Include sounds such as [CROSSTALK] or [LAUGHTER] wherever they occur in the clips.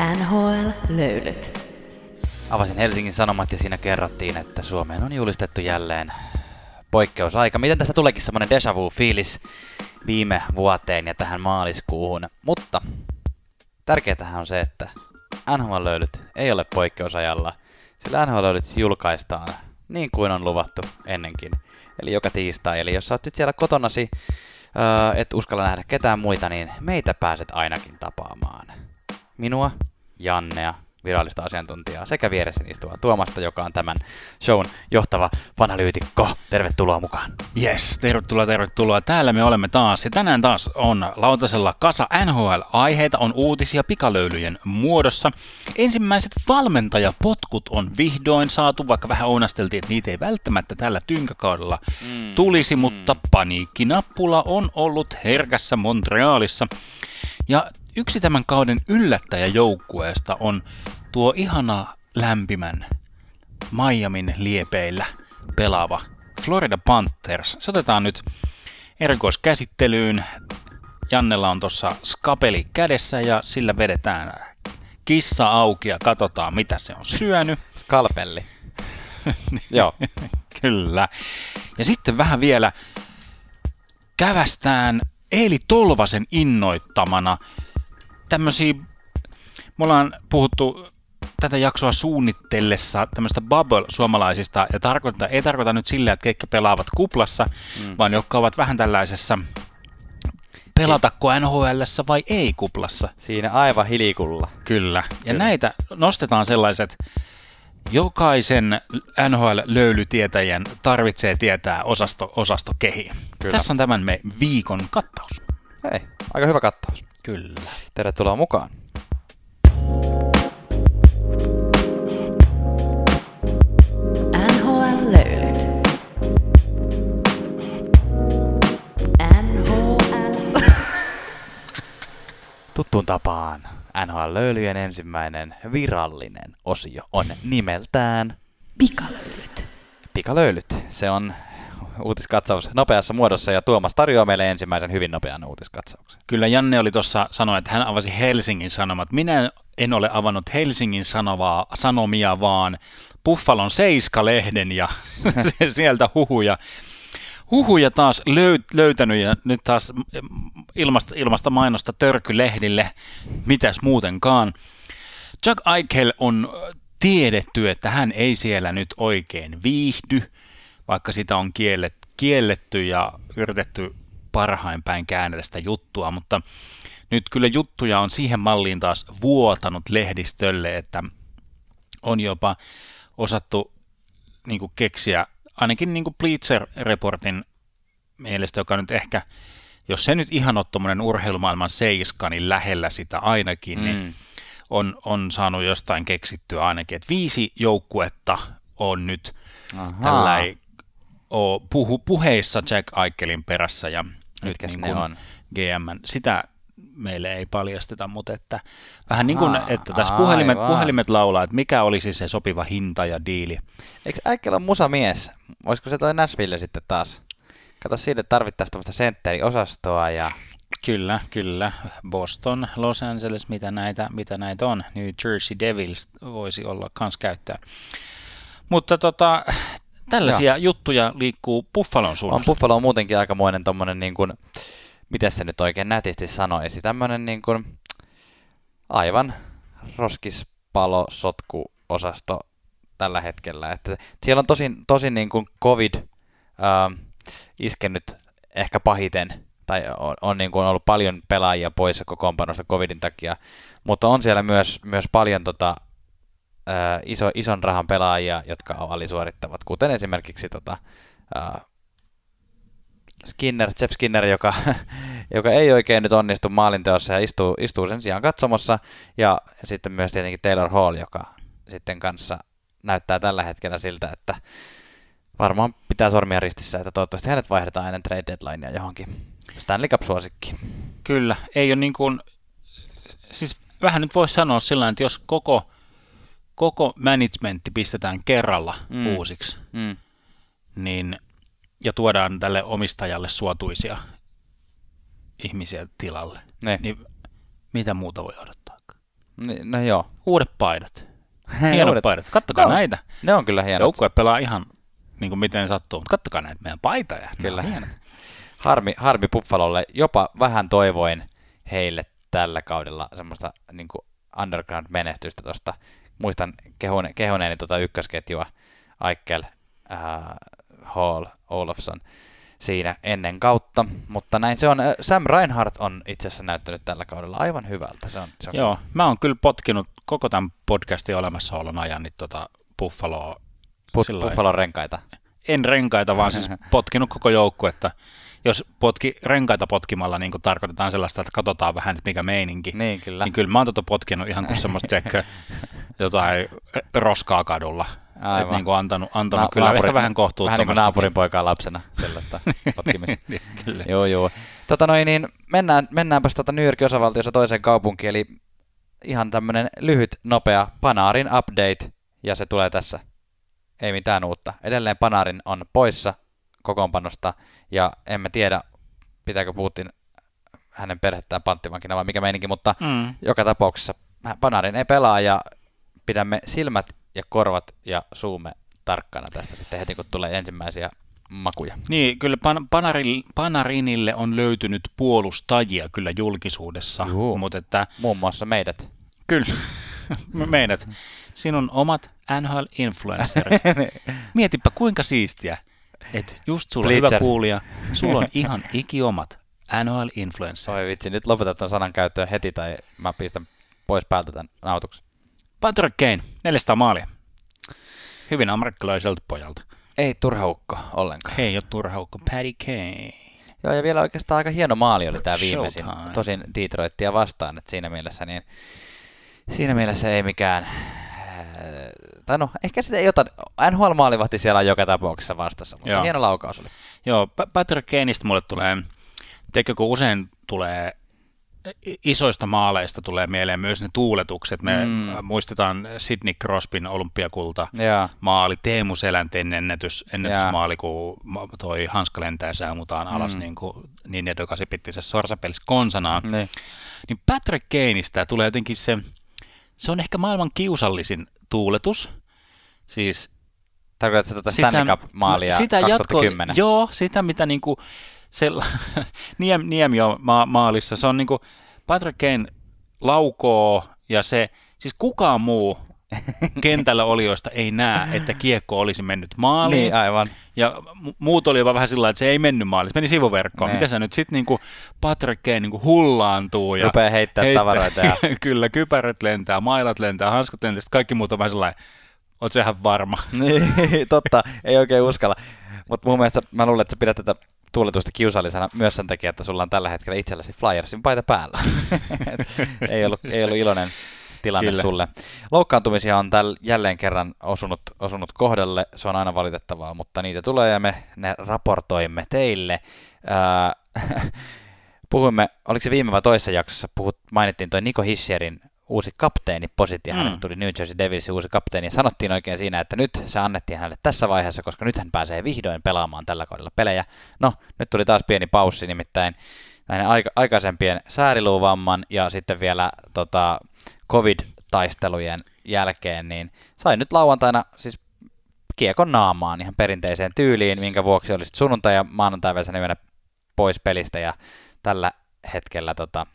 NHL-löylyt. Avasin Helsingin Sanomat ja siinä kerrottiin, että Suomeen on julistettu jälleen poikkeusaika. Miten tästä tuleekin semmoinen deja vu-fiilis viime vuoteen ja tähän maaliskuuhun. Mutta tärkeää on se, että NHL-löylyt ei ole poikkeusajalla, sillä NHL-löylyt julkaistaan niin kuin on luvattu ennenkin. Eli joka tiistai. Eli jos sä oot nyt siellä kotonasi, ää, et uskalla nähdä ketään muita, niin meitä pääset ainakin tapaamaan. Minua, Jannea, virallista asiantuntijaa sekä vieressä istua Tuomasta, joka on tämän shown johtava analyytikko. Tervetuloa mukaan. Yes, tervetuloa, tervetuloa. Täällä me olemme taas. Ja tänään taas on lautasella kasa NHL-aiheita, on uutisia pikalöylyjen muodossa. Ensimmäiset valmentajapotkut on vihdoin saatu, vaikka vähän ounasteltiin, että niitä ei välttämättä tällä tynkäkaudella mm. tulisi, mutta paniikkinappula on ollut herkässä Montrealissa. Ja yksi tämän kauden yllättäjäjoukkueesta on tuo ihana lämpimän Miamin liepeillä pelaava Florida Panthers. Se otetaan nyt erikoiskäsittelyyn. Jannella on tuossa skapeli kädessä ja sillä vedetään kissa auki ja katsotaan mitä se on syönyt. Skalpelli. [LAUGHS] Joo. Kyllä. Ja sitten vähän vielä kävästään Eeli Tolvasen innoittamana tämmöisiä, me ollaan puhuttu tätä jaksoa suunnitellessa tämmöistä bubble-suomalaisista, ja tarkoita, ei tarkoita nyt sillä, että ketkä pelaavat kuplassa, mm. vaan jotka ovat vähän tällaisessa pelatako nhl vai ei kuplassa. Siinä aivan hilikulla. Kyllä. Ja Kyllä. näitä nostetaan sellaiset, jokaisen NHL-löylytietäjän tarvitsee tietää osasto, osasto kehi. Kyllä. Tässä on tämän me viikon kattaus. Hei, aika hyvä kattaus. Kyllä. Tervetuloa mukaan. NHL. [LAUGHS] Tuttuun tapaan NHL-löylyjen ensimmäinen virallinen osio on nimeltään Pikalöylyt. Pikalöylyt. Se on uutiskatsaus nopeassa muodossa ja Tuomas tarjoaa meille ensimmäisen hyvin nopean uutiskatsauksen. Kyllä Janne oli tuossa sanoi, että hän avasi Helsingin Sanomat. Minä en ole avannut Helsingin sanovaa, sanomia, vaan Buffalon Seiska-lehden ja [LAUGHS] sieltä huhuja. Huhuja taas löy- löytänyt ja nyt taas ilmasta, ilmasta mainosta törkylehdille, mitäs muutenkaan. Jack Eichel on tiedetty, että hän ei siellä nyt oikein viihdy vaikka sitä on kiellet, kielletty ja yritetty parhain päin käännellä sitä juttua, mutta nyt kyllä juttuja on siihen malliin taas vuotanut lehdistölle, että on jopa osattu niin kuin keksiä, ainakin niin kuin Bleacher-reportin mielestä, joka nyt ehkä, jos se nyt ihan on tuommoinen urheilumaailman seiska, niin lähellä sitä ainakin, niin mm. niin on, on saanut jostain keksittyä ainakin, että viisi joukkuetta on nyt tällä ole puhu, puheissa Jack Aikelin perässä ja Mitkä nyt niin on? GM, sitä meille ei paljasteta, mutta että vähän niin kuin, että tässä puhelimet, puhelimet laulaa, että mikä olisi se sopiva hinta ja diili. Eikö Aikel ole musamies? Olisiko se toi Nashville sitten taas? Kato siitä, että tarvittaisiin tämmöistä sentteriosastoa ja... Kyllä, kyllä. Boston, Los Angeles, mitä näitä, mitä näitä on. New Jersey Devils voisi olla kans käyttää. Mutta tota, Tällaisia Joo. juttuja liikkuu Buffalon suunnalla. On Buffalo on muutenkin aikamoinen tommonen niin kuin, miten se nyt oikein nätisti sanoisi, tämmönen niin kuin, aivan roskispalo sotku osasto tällä hetkellä. Että siellä on tosin, tosin niin kuin COVID äh, iskenyt ehkä pahiten, tai on, on niin kuin ollut paljon pelaajia poissa kokoonpanosta COVIDin takia, mutta on siellä myös, myös paljon tota, äh, iso, ison rahan pelaajia, jotka alisuorittavat, kuten esimerkiksi tota, äh, Skinner, Jeff Skinner, joka, [LAUGHS] joka ei oikein nyt onnistu maalinteossa ja istuu, istuu sen sijaan katsomassa, ja sitten myös tietenkin Taylor Hall, joka sitten kanssa näyttää tällä hetkellä siltä, että varmaan pitää sormia ristissä, että toivottavasti hänet vaihdetaan ennen trade deadlinea johonkin Stanley Cup-suosikki. Kyllä, ei ole niin kuin, siis vähän nyt voisi sanoa sillä että jos koko koko managementti pistetään kerralla mm. uusiksi, mm. Niin, ja tuodaan tälle omistajalle suotuisia ihmisiä tilalle, ne. niin mitä muuta voi odottaa? Niin, No joo. Uudet paidat. [LAUGHS] Hienot Uudet- paidat. Kattokaa No, näitä. Ne on kyllä hienot. Joukkue pelaa ihan niin kuin miten sattuu, mutta kattokaa näitä meidän paitoja. Ne Kyllä. hienot. [LAUGHS] Harmi, harmi Buffalolle. Jopa vähän toivoin heille tällä kaudella semmoista niin underground-menestystä tuosta. Muistan kehune, kehuneeni tuota ykkösketjua Aikel, äh, Hall, Olofsson siinä ennen kautta, mutta näin se on. Äh, Sam Reinhardt on itse asiassa näyttänyt tällä kaudella aivan hyvältä. Se on, se on Joo, mä oon kyllä potkinut koko tämän podcastin olemassaolon ajan niin tota Buffaloa. Put, sillä lailla- Buffalon renkaita. En renkaita, vaan siis [LAUGHS] potkinut koko joukkuetta. Jos potki, renkaita potkimalla niin kuin tarkoitetaan sellaista, että katsotaan vähän, että mikä meininki, Niin kyllä. niin kyllä mä oon tota potkinut ihan kuin semmoista [LAUGHS] jotain roskaa kadulla. Aivan. Et niin kuin antanut, antanut Na- kyllä naapurin- ehkä vähän kohtuuttomasti. Vähän niin kuin naapurin poikaa lapsena sellaista [LAUGHS] [LAUGHS] potkimista. niin, kyllä. Joo, joo. Tota noin, niin mennään, mennäänpäs tota New Yorkin osavaltiossa toiseen kaupunkiin, eli ihan tämmönen lyhyt, nopea Panarin update, ja se tulee tässä. Ei mitään uutta. Edelleen Panarin on poissa kokoonpanosta, ja emme tiedä, pitääkö Putin hänen perhettään panttivankina vai mikä meininki, mutta Mm. joka tapauksessa Panarin ei pelaa, ja pidämme silmät ja korvat ja suumme tarkkana tästä sitten heti, kun tulee ensimmäisiä makuja. Niin, kyllä Pan- Panaril, Panarinille on löytynyt puolustajia kyllä julkisuudessa, Juu. mutta että Muun muassa meidät. kyllä, me- [LAUGHS] meidät, sinun omat NHL-influencerit. [LAUGHS] Mietipä kuinka siistiä, että just sulla Blitzer. hyvä kuulija, sulla on ihan ikiomat NHL-influencerit. Oi vitsi, nyt lopetat tämän sanan käyttöön heti tai mä pistän pois päältä tämän nautuksen. Patrick Kane, 400 maalia. Hyvin amerikkalaiselta pojalta. Ei turhaukko ollenkaan. Hei, jo turhaukko, Patty Kane. Joo, ja vielä oikeastaan aika hieno maali oli tämä viimeisin. Showtime. Tosin Detroitia vastaan, että siinä mielessä niin siinä mielessä ei mikään äh, tai no, ehkä sitä ei ota, NHL-maalivahti siellä on joka tapauksessa vastassa, mutta Joo. hieno laukaus oli. Joo, Pa- Patrick Kaneista mulle tulee, tiedätkö, kun usein tulee isoista maaleista tulee mieleen myös ne tuuletukset. Me Mm. mm. muistetaan Sidney Crosbyn olympiakulta Joo. maali, Teemu Selänteen ennätys, ennätysmaali, Jaa. kun toi hanska lentää ja se ammutaan alas Mm. niin kuin niin edokasi pittisessä sorsapelissä konsanaan. Niin. Niin Patrick Kaneista tulee jotenkin se, se on ehkä maailman kiusallisin tuuletus. Siis Tarkoitatko tätä Stanley Cup-maalia sitä 2010? Jatko, joo, sitä mitä niinku, se, [LAUGHS] Niem, Niemi on ma- maalissa, se on niinku, Patrick Kane laukoo ja se, siis kukaan muu [LAUGHS] kentällä olijoista ei näe, että kiekko olisi mennyt maaliin. Niin, aivan. Ja mu- muut oli jopa vähän sillä että se ei mennyt maaliin, se meni sivuverkkoon. Niin. Miten sä nyt sitten niinku Patrick Kane niinku hullaantuu ja Rupeaa heittää tavaroita ja- [LAUGHS] Kyllä, kypärät lentää, mailat lentää, hanskat lentää, sitten kaikki muut on vähän sellainen, oot sä ihan varma. Niin, totta, ei oikein uskalla. Mutta mun mielestä mä luulen, että sä pidät tätä tuuletusta kiusallisena myös sen takia, että sulla on tällä hetkellä itselläsi Flyersin paita päällä. [LAUGHS] Ei, ollut, ei ollut iloinen tilanne Kyllä. sulle. Loukkaantumisia on täl, jälleen kerran osunut, osunut kohdalle, se on aina valitettavaa, mutta niitä tulee ja me ne raportoimme teille. Ää, [LAUGHS] puhuimme, oliko se viime vai toisessa jaksossa, puhut, mainittiin toi Niko Hischerin uusi kapteeni positio, Mm. hänestä tuli New Jersey Devilsin uusi kapteeni, ja sanottiin oikein siinä, että nyt se annettiin hänelle tässä vaiheessa, koska nyt hän pääsee vihdoin pelaamaan tällä kaudella pelejä. No, nyt tuli taas pieni paussi, nimittäin näiden aika, aikaisempien sääriluuvamman ja sitten vielä tota, covid-taistelujen jälkeen, niin sai nyt lauantaina siis kiekon naamaan ihan perinteiseen tyyliin, minkä vuoksi oli sit sunnuntai ja maanantai yönä pois pelistä ja tällä hetkellä tota,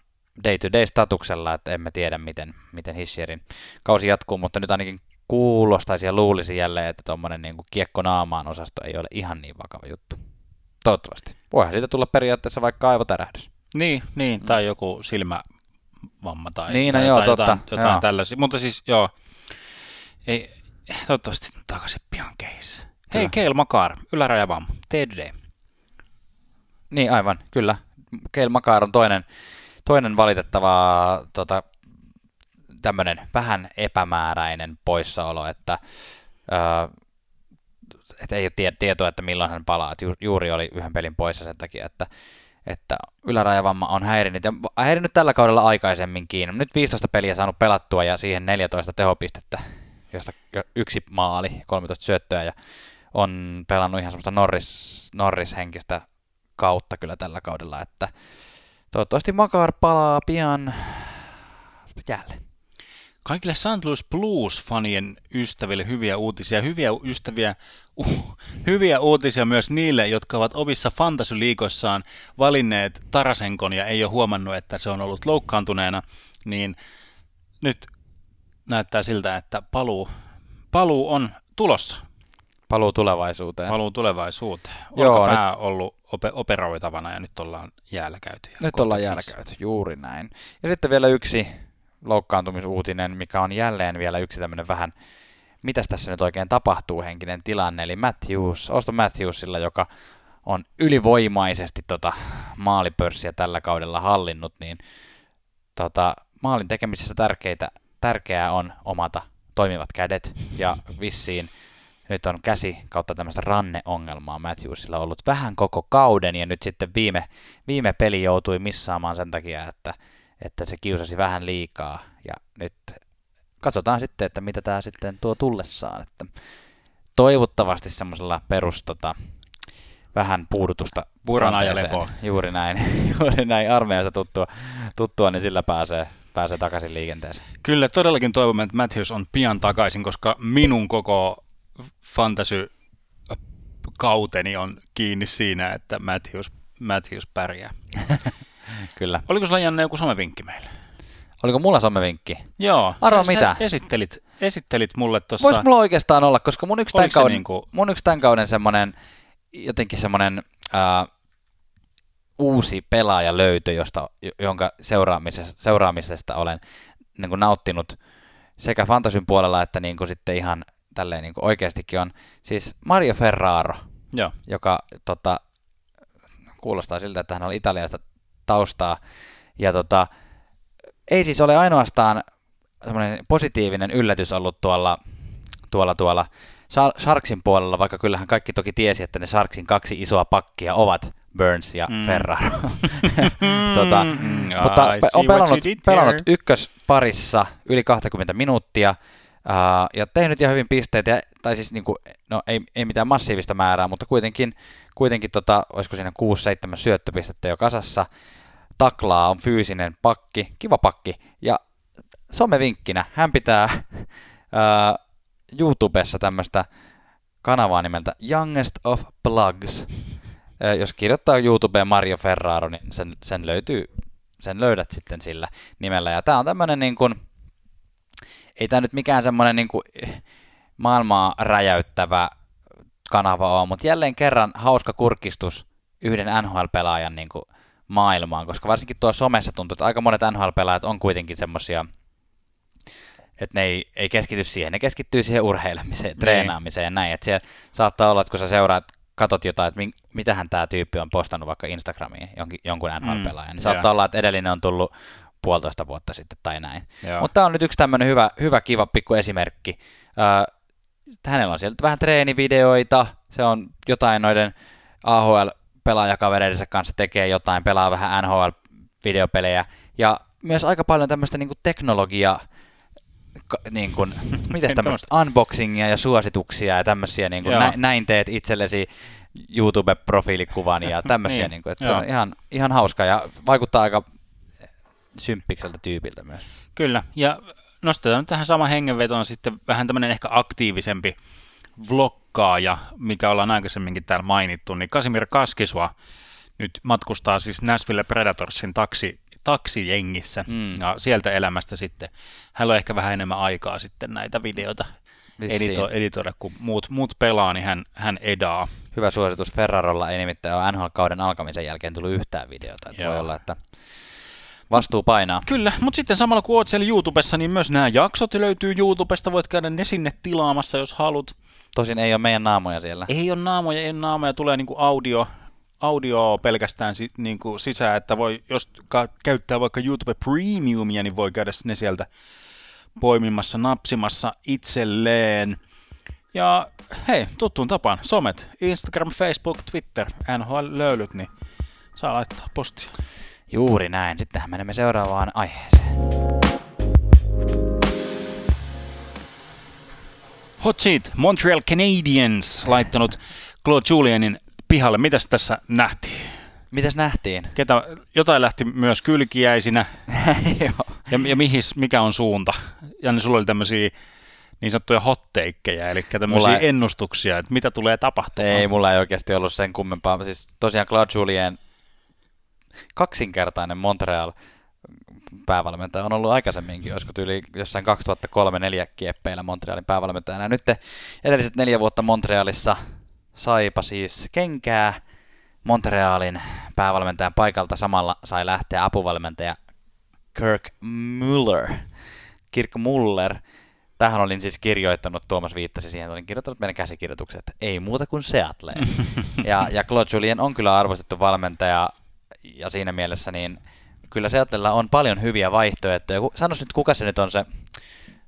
day-to-day statuksella, että emme tiedä, miten, miten Hischerin kausi jatkuu, mutta nyt ainakin kuulostaisi ja luulisi jälleen, että tuommoinen niin kiekko naamaan osasto ei ole ihan niin vakava juttu. Toivottavasti. Voihan siitä tulla periaatteessa vaikka aivotärähdys. Niin, niin tai joku silmävamma tai, Niin, no tai joo, jotain, totta, jotain, joo. tällaisia. Mutta siis joo, ei, toivottavasti takaisin pian case. Hei. Keil Makar, ylärajavamma, TDD. Niin, aivan, kyllä. Keil Makar on toinen, toinen valitettava tota, tämmöinen vähän epämääräinen poissaolo, että, ää, että ei ole tie- tietoa, että milloin hän palaa. Et ju- juuri oli yhden pelin poissa sen takia, että, että ylärajavamma on häirinnyt ja häirinnyt tällä kaudella aikaisemminkin. Nyt 15 peliä saanut pelattua ja siihen 14 tehopistettä, josta jo yksi maali, 13 syöttöä ja on pelannut ihan semmoista Norris, Norris-henkistä kautta kyllä tällä kaudella, että toivottavasti Makar palaa pian jälleen. Kaikille St. Louis Blues-fanien ystäville hyviä uutisia. Hyviä, ystäviä, uh, hyviä uutisia myös niille, jotka ovat omissa fantasyliikoissaan valinneet Tarasenkon ja ei ole huomannut, että se on ollut loukkaantuneena. Niin nyt näyttää siltä, että paluu, paluu on tulossa. Paluu tulevaisuuteen. Paluu tulevaisuuteen. Joo, Olkapää nyt... ollut ope- operoitavana ja nyt ollaan jäällä käyty. Nyt ollaan kohtelias. jäällä käyty, juuri näin. Ja sitten vielä yksi loukkaantumisuutinen, mikä on jälleen vielä yksi tämmöinen vähän, mitäs tässä nyt oikein tapahtuu henkinen tilanne, eli Matthews, Auston Matthewsilla, joka on ylivoimaisesti tota maalipörssiä tällä kaudella hallinnut, niin tota, maalin tekemisessä tärkeitä, tärkeää on omata toimivat kädet, ja vissiin nyt on käsi kautta tämmöistä ranneongelmaa Matthewsilla ollut vähän koko kauden, ja nyt sitten viime, viime peli joutui missaamaan sen takia, että, että se kiusasi vähän liikaa, ja nyt katsotaan sitten, että mitä tämä sitten tuo tullessaan, että toivottavasti semmoisella perus tota, vähän puudutusta Purana ja lepoa. Juuri näin, [LAUGHS] juuri näin armeijassa tuttua, tuttua, niin sillä pääsee, pääsee takaisin liikenteeseen. Kyllä, todellakin toivomme, että Matthews on pian takaisin, koska minun koko fantasy kauteni on kiinni siinä, että Matthews, Matthews pärjää. [LAUGHS] Kyllä. Oliko sulla Janne joku somevinkki meille? Oliko mulla somevinkki? Joo. Arvaa sä- mitä? Sä esittelit, esittelit mulle tuossa... Voisi mulla oikeastaan olla, koska mun yksi tämän Oliko kauden, niinku- mun yksi tämän kauden semmoinen, jotenkin semmoinen ää, uusi pelaaja löytö, josta, jo- jonka seuraamisesta, seuraamisesta olen niin kuin nauttinut sekä fantasyn puolella että niin kuin sitten ihan tälleen niin kuin oikeastikin on. Siis Mario Ferraro, Joo. joka tota, kuulostaa siltä, että hän oli italialaista taustaa. Ja tota, ei siis ole ainoastaan semmoinen positiivinen yllätys ollut tuolla, tuolla, tuolla Shar- Sharksin puolella, vaikka kyllähän kaikki toki tiesi, että ne Sharksin kaksi isoa pakkia ovat Burns ja Mm. Ferraro. [LAUGHS] tota, Mm, mutta on pelannut, pelannut ykkösparissa yli 20 minuuttia ää, ja tehnyt ihan hyvin pisteitä, ja- tai siis niinku, no ei, ei mitään massiivista määrää, mutta kuitenkin, kuitenkin tota, olisiko siinä 6-7 syöttöpistettä jo kasassa. Taklaa on fyysinen pakki, kiva pakki, ja somevinkkinä hän pitää [LAUGHS] ää, YouTubessa tämmöistä kanavaa nimeltä Youngest of Plugs. Ää, Jos kirjoittaa YouTubeen Mario Ferraro, niin sen, sen löytyy, sen löydät sitten sillä nimellä. Ja tää on tämmönen niin kuin, ei tää nyt mikään semmonen niin kuin maailmaa räjäyttävä kanava ole, mutta jälleen kerran hauska kurkistus yhden NHL-pelaajan niin kuin maailmaan, koska varsinkin tuossa somessa tuntuu, että aika monet NHL-pelaajat on kuitenkin semmosia, että ne ei, ei keskity siihen, ne keskittyy siihen urheilemiseen, treenaamiseen ja näin, että siellä saattaa olla, että kun sä seuraat, katot jotain, että min, mitähän tämä tyyppi on postannut vaikka Instagramiin jonkin, jonkun NHL-pelaajan, niin Mm, saattaa joo. olla, että edellinen on tullut puolitoista vuotta sitten tai näin. Joo. Mutta tämä on nyt yksi tämmöinen hyvä, hyvä, kiva pikku esimerkki. Öö, hänellä on sieltä vähän treenivideoita, se on jotain noiden AHL-pelaajakavereidensa kanssa tekee jotain, pelaa vähän NHL-videopelejä ja myös aika paljon tämmöistä niinku teknologiaa, ka- [LAUGHS] niin kuin, miten tämmöistä unboxingia ja suosituksia ja tämmöisiä, niin kuin, nä, näin teet itsellesi YouTube-profiilikuvan ja [LAUGHS] tämmöisiä, Niin, niin, kuin, että se on ihan, ihan hauska ja vaikuttaa aika symppikseltä tyypiltä myös. Kyllä, ja nostetaan nyt tähän sama hengenvetoon sitten vähän tämmöinen ehkä aktiivisempi vloggaaja, mikä ollaan aikaisemminkin täällä mainittu, niin Kasimir Kaskisua nyt matkustaa siis Nashville Predatorsin taksi, taksijengissä Mm. ja sieltä elämästä sitten. Hänellä on ehkä vähän enemmän aikaa sitten näitä videoita Vissiin. edito- editoida, kun muut, muut pelaa, niin hän, hän edaa. Hyvä suositus Ferrarolla ei nimittäin ole NHL-kauden alkamisen jälkeen tullut yhtään videota. Että voi olla, että vastuu painaa. Kyllä, mutta sitten samalla kun oot siellä YouTubessa, niin myös nämä jaksot löytyy YouTubesta, voit käydä ne sinne tilaamassa, jos haluat. Tosin ei ole meidän naamoja siellä. Ei ole naamoja, ei ole naamoja, tulee niinku audio, audio pelkästään si, niinku sisään, että voi, jos ka- käyttää vaikka YouTube Premiumia, niin voi käydä ne sieltä poimimassa, napsimassa itselleen. Ja hei, tuttuun tapaan, somet, Instagram, Facebook, Twitter, NHL-löylyt, niin saa laittaa postia. Juuri näin. Sittenhän menemme seuraavaan aiheeseen. Hot Seat, Montreal Canadiens laittanut Claude Julianin pihalle. Mitäs tässä nähtiin? Mitäs nähtiin? Ketä, jotain lähti myös kylkiäisinä. [LAUGHS] Joo. Ja, ja mihis, mikä on suunta? Janne, sulla oli tämmöisiä niin sanottuja hotteikkeja, eli tämmöisiä Mulla ei- ennustuksia, että mitä tulee tapahtumaan. Ei, mulla ei oikeasti ollut sen kummempaa. Siis tosiaan Claude Julien kaksinkertainen Montreal päävalmentaja on ollut aikaisemminkin, olisiko tyyli jossain 2003-2004 kieppeillä Montrealin päävalmentajana. Ja nyt edelliset neljä vuotta Montrealissa saipa siis kenkää Montrealin päävalmentajan paikalta. Samalla sai lähteä apuvalmentaja Kirk Muller. Kirk Muller. Tähän olin siis kirjoittanut, Tuomas viittasi siihen, olin kirjoittanut meidän käsikirjoitukset, ei muuta kuin Seattleen. [LAUGHS] ja, ja Claude Julien on kyllä arvostettu valmentaja, ja siinä mielessä niin kyllä Seattlella on paljon hyviä vaihtoehtoja. Sanois nyt, kuka se nyt on se,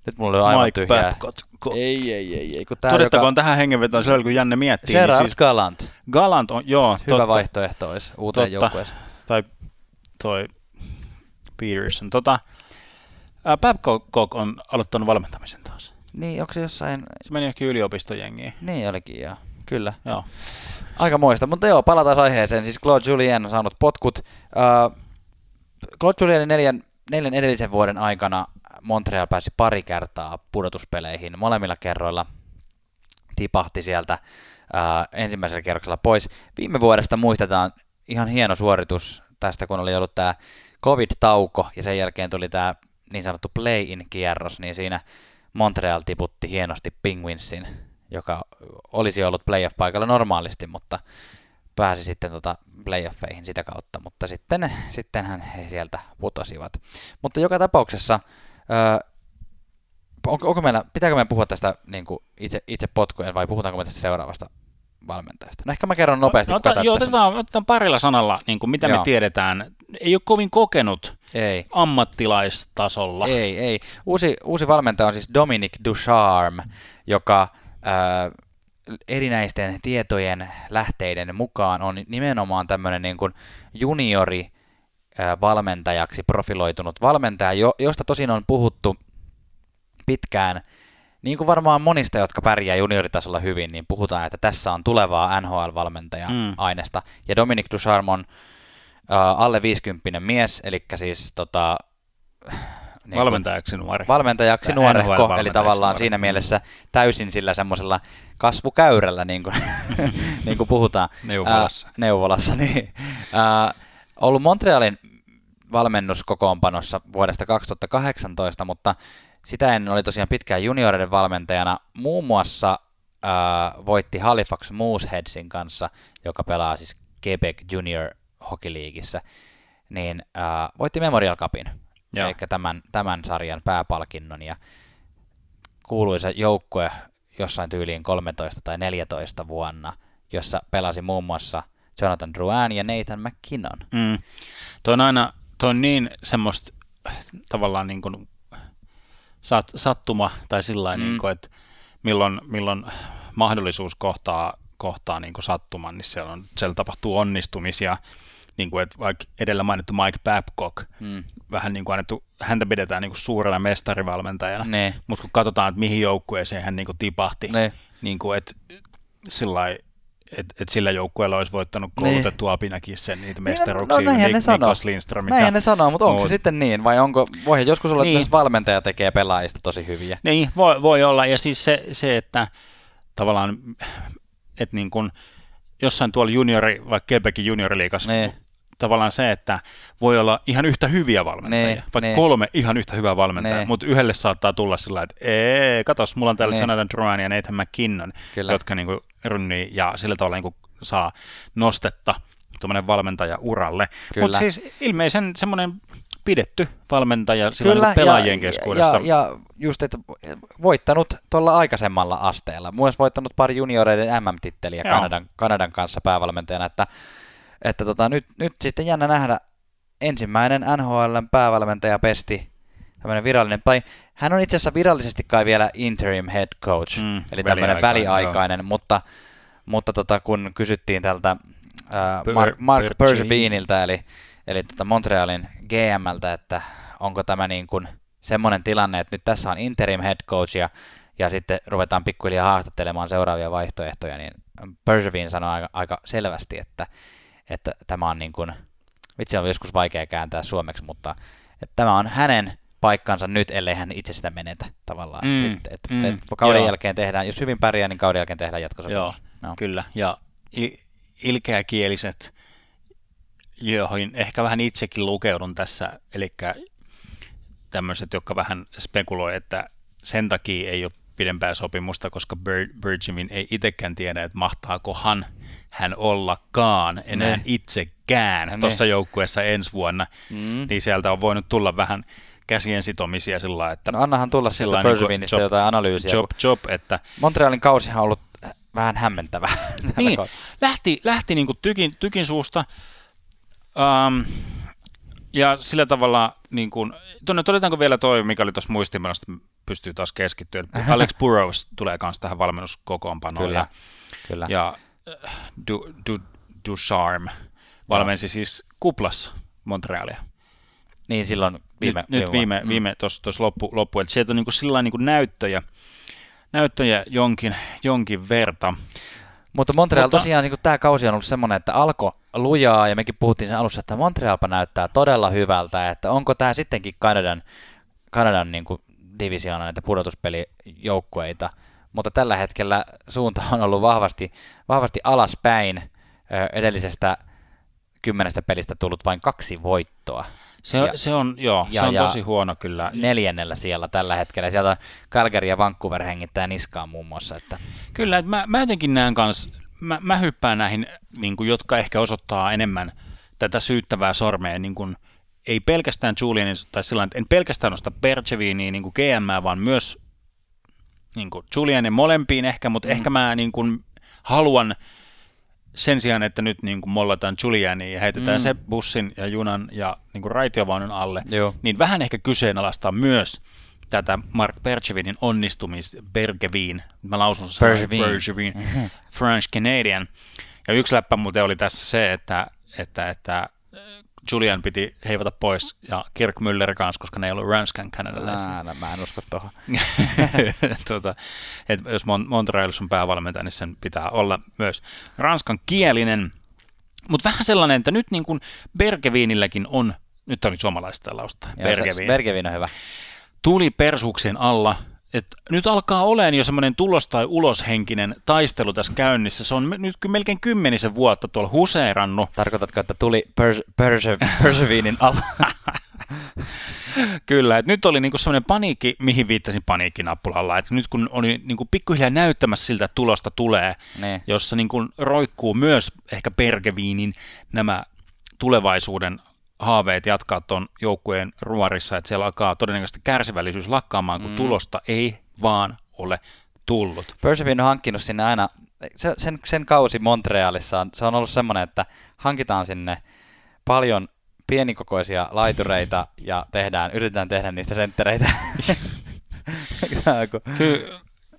nyt mulla on aivan Mike tyhjää. Babcock. Ei, ei, ei, ei. Kun tää, Todettakoon joka... tähän hengenvetoon, se oli kun Janne miettii. Gerard niin siis Gallant, Galant on, joo, hyvä totta, vaihtoehto olisi uuteen Totta. joukkueeseen. tai toi Peterson. Tota, ää, Babcock on aloittanut valmentamisen taas. Niin, onko se jossain, Se meni ehkä yliopistojengiin. niin olikin joo, kyllä. Joo. Aika muista, mutta joo, palataan aiheeseen. Siis Claude Julien on saanut potkut. Uh, Claude Julienin neljän, neljän edellisen vuoden aikana Montreal pääsi pari kertaa pudotuspeleihin. Molemmilla kerroilla tipahti sieltä uh, ensimmäisellä kierroksella pois. Viime vuodesta muistetaan ihan hieno suoritus tästä, kun oli ollut tämä covid-tauko ja sen jälkeen tuli tämä niin sanottu play-in-kierros, niin siinä Montreal tiputti hienosti Penguinsin, joka olisi ollut playoff-paikalla normaalisti, mutta pääsi sitten tota playoffeihin sitä kautta, mutta sitten, sittenhän he sieltä putosivat. Mutta joka tapauksessa, öö, onko, onko meillä, pitääkö meidän puhua tästä niin kuin itse, itse potkujen vai puhutaanko me tästä seuraavasta valmentajasta? No ehkä mä kerron nopeasti, No, ota, joo, otetaan, otetaan parilla sanalla, niin kuin mitä Joo. me tiedetään. Ei ole kovin kokenut Ei. ammattilaistasolla. Ei, ei. Uusi, uusi valmentaja on siis Dominic Ducharme, joka erinäisten tietojen lähteiden mukaan on nimenomaan tämmöinen niin kuin juniori valmentajaksi profiloitunut valmentaja, jo, josta tosin on puhuttu pitkään. Niin kuin varmaan monista, jotka pärjää junioritasolla hyvin, niin puhutaan, että tässä on tulevaa NHL-valmentaja Mm. aineesta. Ja Dominic Ducharme on äh, alle 50 mies, eli siis tota, niin Valmentajaksi nuori. valmentajaksi nuorehko, eli tavallaan nuori. siinä mielessä täysin sillä semmoisella kasvukäyrällä, niin kuin, [LAUGHS] niin kuin puhutaan. Neuvolassa. Ää, neuvolassa, [LAUGHS] niin. Ää, ollut Montrealin valmennuskokoonpanossa vuodesta 2018, mutta sitä ennen oli tosiaan pitkään junioreiden valmentajana. Muun muassa ää, voitti Halifax Mooseheadsin kanssa, joka pelaa siis Quebec Junior Hockey Leagueissä, niin ää, voitti Memorial Cupin, Joo. eli tämän, tämän sarjan pääpalkinnon, ja kuuluisa joukkue jossain tyyliin 13 tai 14 vuonna, jossa pelasi muun muassa Jonathan Drouin ja Nathan McKinnon. Mm. Toi on aina, toi on niin semmoista tavallaan niin kuin sat, sattuma tai sillä mm. niin kuin, että milloin, milloin mahdollisuus kohtaa, kohtaa niin kuin sattuman, niin siellä, on, siellä tapahtuu onnistumisia. Niin kuin, että vaikka edellä mainittu Mike Babcock, Mm. vähän niin kuin annettu, häntä pidetään niin kuin suurena mestarivalmentajana, Ne, mutta kun katsotaan, että mihin joukkueeseen hän niin kuin tipahti, ne, niin kuin, että sillai, että et sillä joukkueella olisi voittanut Niin. koulutettu apinakin sen niitä no mestaruuksia. näinhän ne Nik- sanoo. Niklas Lindström. näinhän ne sanoo, mutta onko se sitten niin, vai onko, voihan joskus olla, että Niin. myös valmentaja tekee pelaajista tosi hyviä. Niin, voi, voi olla. Ja siis se, se että tavallaan, että niin kun jossain tuolla juniori, vaikka Quebecin junioriliigassa, Niin. Tavallaan se, että voi olla ihan yhtä hyviä valmentajia, Niin, vaikka niin. kolme ihan yhtä hyvää valmentajaa, Niin. mutta yhdelle saattaa tulla sillä että ee, katos, mulla on täällä Niin. Jonathan Drouin ja Nathan McKinnon, Kyllä. jotka niin kuin rynnii ja sillä tavalla niin kuin saa nostetta tuommoinen valmentaja uralle. Kyllä. Mutta siis ilmeisen semmoinen pidetty valmentaja sillä niin pelaajien ja, keskuudessa. Ja, ja just, että voittanut tuolla aikaisemmalla asteella. Myös voittanut pari junioreiden MM-titteliä Joo. Kanadan, Kanadan kanssa päävalmentajana. Että, että tota, nyt, nyt sitten jännä nähdä ensimmäinen NHLn päävalmentaja pesti, tämmöinen virallinen, tai hän on itse asiassa virallisesti kai vielä interim head coach, Mm, eli tämmöinen väliaikainen, väliaikainen, mutta, mutta tota, kun kysyttiin tältä ää, Per- Mark, Mark. Perseviniltä, eli, eli tota Montrealin GMltä, että onko tämä niin kuin semmoinen tilanne, että nyt tässä on interim head coach ja, ja sitten ruvetaan pikkuhiljaa haastattelemaan seuraavia vaihtoehtoja, niin Persevin sanoi aika, aika selvästi, että, että tämä on niin kuin, vitsi on joskus vaikea kääntää suomeksi, mutta että tämä on hänen paikkansa nyt, ellei hän itse sitä menetä tavallaan. Mm, Sitten, et, mm, et kauden joo. jälkeen tehdään, jos hyvin pärjää, niin kauden jälkeen tehdään Joo, jatkosopimus. No. kyllä. Ja il- ilkeäkieliset, joihin ehkä vähän itsekin lukeudun tässä, eli tämmöiset, jotka vähän spekuloi, että sen takia ei ole pidempää sopimusta, koska Ber- Bergevin ei itsekään tiedä, että mahtaakohan hän ollakaan enää Ne. itsekään Ne. tuossa joukkueessa ensi vuonna, Mm. niin sieltä on voinut tulla vähän käsien sitomisia sillä lailla, että No annahan tulla Sillä niinku Bergevinistä job- jotain analyysiä. job, job, että Montrealin kausihan on ollut vähän hämmentävä. [LAUGHS] Niin, lähti, lähti niin kuin tykin, tykin suusta. Um, ja sillä tavalla, niin kuin, tuonne, todetaanko vielä toi, mikä oli tuossa muistimenosta, pystyy taas keskittyä. [LAUGHS] Alex Burrows tulee kanssa tähän valmennuskokoonpanoon. Kyllä, Ja, kyllä. ja äh, du, du, Ducharme valmensi siis kuplassa Montrealia. Niin silloin viime, nyt, nyt viime, vuonna. viime tuossa tos loppu, loppu, että sieltä on niin kuin sillä niin kuin näyttöjä, näyttöjä jonkin, jonkin verta. Mutta Montreal Mutta- tosiaan, niin tämä kausi on ollut semmoinen, että alkoi lujaa, ja mekin puhuttiin sen alussa, että Montrealpa näyttää todella hyvältä, että onko tämä sittenkin Kanadan, Kanadan niin kuin divisioona näitä pudotuspelijoukkueita, mutta tällä hetkellä suunta on ollut vahvasti, vahvasti alaspäin edellisestä kymmenestä pelistä tullut vain kaksi voittoa. Se, Ja- se on, joo, ja- se on ja- tosi huono kyllä. Neljännellä siellä tällä hetkellä. Sieltä on Calgary ja Vancouver hengittää niskaan muun muassa. Että Kyllä, että mä, mä jotenkin näen kans, mä, mä hyppään näihin, niin kuin, jotka ehkä osoittaa enemmän tätä syyttävää sormea, niin kuin, ei pelkästään Julianin, tai sillä että en pelkästään nosta Bergevinia niin GM, vaan myös niin kuin Julianin molempiin ehkä, mutta mm. ehkä mä niin kuin, haluan sen sijaan, että nyt niin kuin mollataan Juliania ja heitetään Mm. se bussin ja junan ja niin kuin raitiovaunun alle, Joo. niin vähän ehkä kyseenalaistaa myös tätä Mark Bergevinin onnistumis Bergevin, mä lausun sen Bergevin. Bergevin, French Canadian. Ja yksi läppä muuten oli tässä se, että, että, että Julian piti heivata pois ja Kirk Müller kanssa, koska ne ei ollut Ranskan kanadalaisia. No, mä en usko tuohon. [LAUGHS] tota, et jos Mon- Montrealissa on päävalmentaja, niin sen pitää olla myös ranskan kielinen. Mutta vähän sellainen, että nyt niin kuin Bergevinilläkin on, nyt oli suomalaista lausta, Bergevin, Bergevin on hyvä. tuli persuuksien alla, että nyt alkaa olemaan jo semmoinen tulos- tai uloshenkinen taistelu tässä käynnissä. Se on nyt melkein kymmenisen vuotta tuolla huseerannut. Tarkoitatko, että tuli Perse, Perse, Persevinin [LAUGHS] alla? Kyllä, että nyt oli niinku semmoinen paniikki, mihin viittasin paniikkinappulalla, että nyt kun oli niinku pikkuhiljaa näyttämässä siltä, että tulosta tulee, niin. jossa niinku roikkuu myös ehkä Bergeviinin nämä tulevaisuuden haaveet jatkaa tuon joukkueen ruorissa, että siellä alkaa todennäköisesti kärsivällisyys lakkaamaan, kun Mm. tulosta ei vaan ole tullut. Persevin on hankkinut sinne aina, se, sen, sen kausi Montrealissa on, se on ollut semmoinen, että hankitaan sinne paljon pienikokoisia laitureita ja tehdään, yritetään tehdä niistä senttereitä. [LAUGHS] Ky-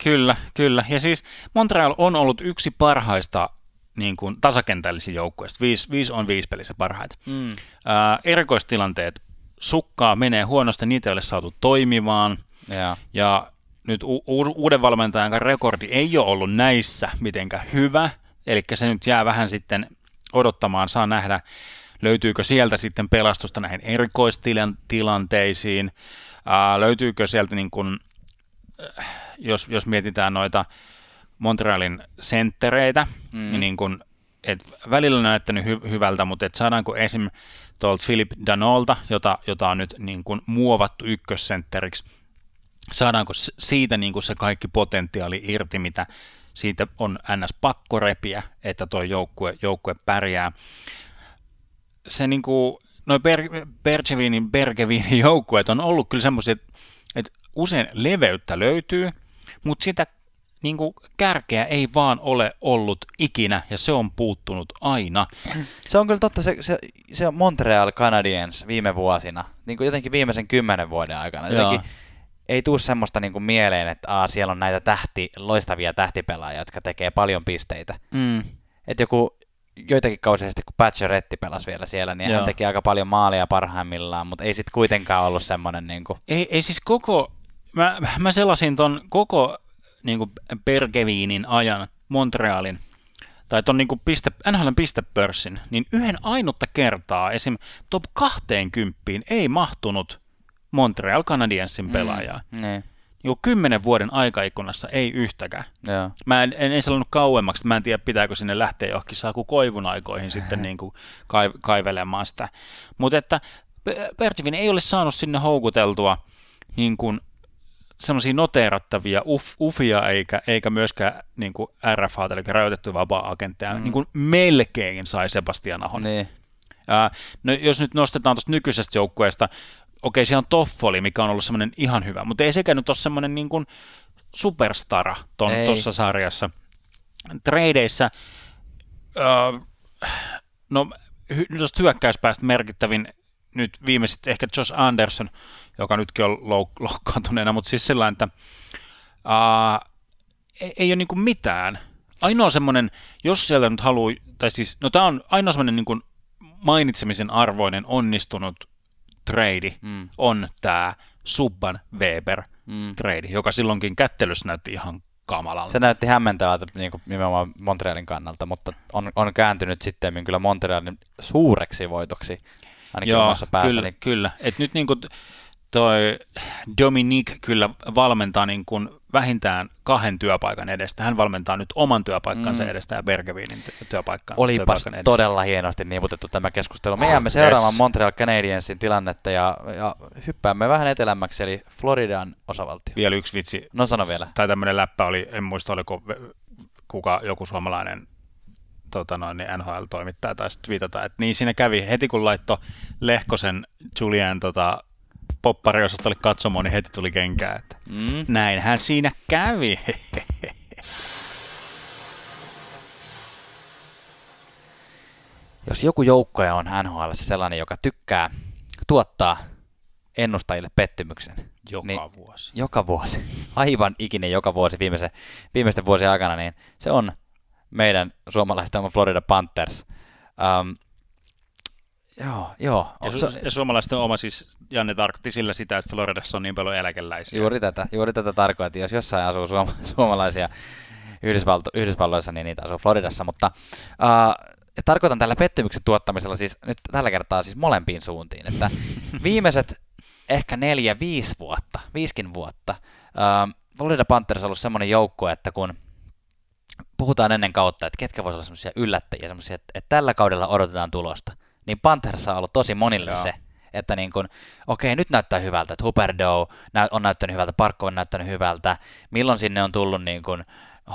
kyllä, kyllä. Ja siis Montreal on ollut yksi parhaista niin kuin, tasakentällisiä joukkueista. Viisi, viisi on viisi pelissä parhaita. mm. Ää, erikoistilanteet sukkaa menee huonosti, niitä ei ole saatu toimimaan. Joo. Ja nyt u- u- uuden valmentajan rekordi ei ole ollut näissä mitenkään hyvä, eli se nyt jää vähän sitten odottamaan, saa nähdä, löytyykö sieltä sitten pelastusta näihin erikoistilanteisiin, ää, löytyykö sieltä niin kuin, äh, jos, jos mietitään noita Montrealin senttereitä, Mm. mm. niin kuin, et välillä on näyttänyt hy- hyvältä, mutta et saadaanko esim. Tuolta Philip Danolta, jota, jota on nyt niin kuin muovattu ykkössentteriksi, saadaanko siitä niin kuin se kaikki potentiaali irti, mitä siitä on ns. pakko repiä, että tuo joukkue, joukkue pärjää. Se niin kuin, noi Ber- Bergevinin, Bergevinin [LAUGHS] joukkueet on ollut kyllä semmoisia, että usein leveyttä löytyy, mutta sitä niin kuin kärkeä ei vaan ole ollut ikinä, ja se on puuttunut aina. Se on kyllä totta, se, se, se on Montreal Canadiens viime vuosina, niin kuin jotenkin viimeisen kymmenen vuoden aikana. Joo. Jotenkin ei tuu semmoista niin kuin mieleen, että aa, siellä on näitä tähti, loistavia tähtipelaajia, jotka tekee paljon pisteitä. Mm. Että joku joitakin kausia sitten, kun Patcheretti pelasi vielä siellä, niin Joo. hän teki aika paljon maalia parhaimmillaan, mutta ei sitten kuitenkaan ollut semmoinen niin kuin, Ei, ei siis koko, mä, mä selasin ton koko niin kuin Bergevinin ajan Montrealin, tai ton niin kuin piste, NHLn pistepörssin, niin yhden ainutta kertaa esim. top 20 ei mahtunut Montreal Canadiensin pelaajaa. Mm, niin, Niin kymmenen vuoden aikaikkunassa ei yhtäkään. joo. Mä en, en, en sellainen kauemmaksi, mä en tiedä pitääkö sinne lähteä johonkin saaku koivun aikoihin sitten [LAUGHS] niin kuin kai, kaivelemaan sitä. Mutta että Bergevin ei ole saanut sinne houkuteltua niin kuin semmoisia noteerattavia uf, ufia eikä, eikä myöskään niin kuin RFA, eli rajoitettu vapaa-agentteja, mm. niin kuin melkein sai Sebastian Ahon. Niin. Ää, no, jos nyt nostetaan tuosta nykyisestä joukkueesta, okei, siellä on Toffoli, mikä on ollut semmoinen ihan hyvä, mutta ei sekään nyt ole semmoinen niin kuin superstara tuossa sarjassa. Tradeissä, ää, no hy, tuosta hyökkäyspäästä merkittävin nyt viimeiset ehkä Josh Anderson, joka nytkin on louk- [LAUGHS] loukkaantuneena, mutta siis sellainen, että ää, ei, ei ole niin kuin mitään. Ainoa semmoinen, jos sieltä nyt haluaa, tai siis, no tämä on ainoa semmoinen niin kuin mainitsemisen arvoinen onnistunut trade Mm. on tämä Subban Weber Mm. trade, joka silloinkin kättelyssä näytti ihan kamalalta. Se näytti hämmentävältä niin kuin nimenomaan Montrealin kannalta, mutta on, on kääntynyt sitten kyllä Montrealin suureksi voitoksi, ainakin Joo, omassa päässäni. kyllä, kyllä. Et nyt niin kuin toi Dominique kyllä valmentaa niin kuin vähintään kahden työpaikan edestä. Hän valmentaa nyt oman työpaikkansa Mm. edestä ja Bergevinin ty- työpaikkaan. Edessä. todella hienosti niputettu tämä keskustelu. Me jäämme seuraamaan Yes. Montreal Canadiensin tilannetta ja, ja hyppäämme vähän etelämmäksi, eli Floridan osavaltio. Vielä yksi vitsi. No sano vielä. Tai tämmöinen läppä oli, en muista oliko kuka, joku suomalainen tota noin, niin NHL-toimittaja taisi viitata, että niin siinä kävi heti kun laittoi Lehkosen Julian tota, poppariosastolle katsomoon, niin heti tuli kenkää, että Mm. näinhän siinä kävi. Jos joku joukkoja on NHL sellainen, joka tykkää tuottaa ennustajille pettymyksen, Joka Niin. vuosi. joka vuosi, aivan ikinen joka vuosi viimeisen, viimeisten vuosien aikana, niin se on meidän suomalaisten Florida Panthers. Um, joo, joo. Ja, su- ja suomalaisten oma siis, Janne tarkoitti sillä sitä, että Floridassa on niin paljon eläkeläisiä. Juuri tätä, juuri tätä tarkoitin. Jos jossain asuu suom- [LAUGHS] suomalaisia Yhdysvalto- Yhdysvalloissa, niin niitä asuu Floridassa. Mutta uh, ja tarkoitan tällä pettymyksen tuottamisella siis nyt tällä kertaa siis molempiin suuntiin. Että [LAUGHS] viimeiset ehkä neljä, viisi vuotta, viiskin vuotta, uh, Florida Panthers on ollut semmoinen joukko, että kun puhutaan ennen kautta, että ketkä voisivat olla semmoisia yllättäjiä, semmoisia, että, että tällä kaudella odotetaan tulosta, niin Panthers on ollut tosi monille Joo. se, että niin kun, okei, nyt näyttää hyvältä, että Huberdeau nä- on näyttänyt hyvältä, Parkko on näyttänyt hyvältä, milloin sinne on tullut niin kun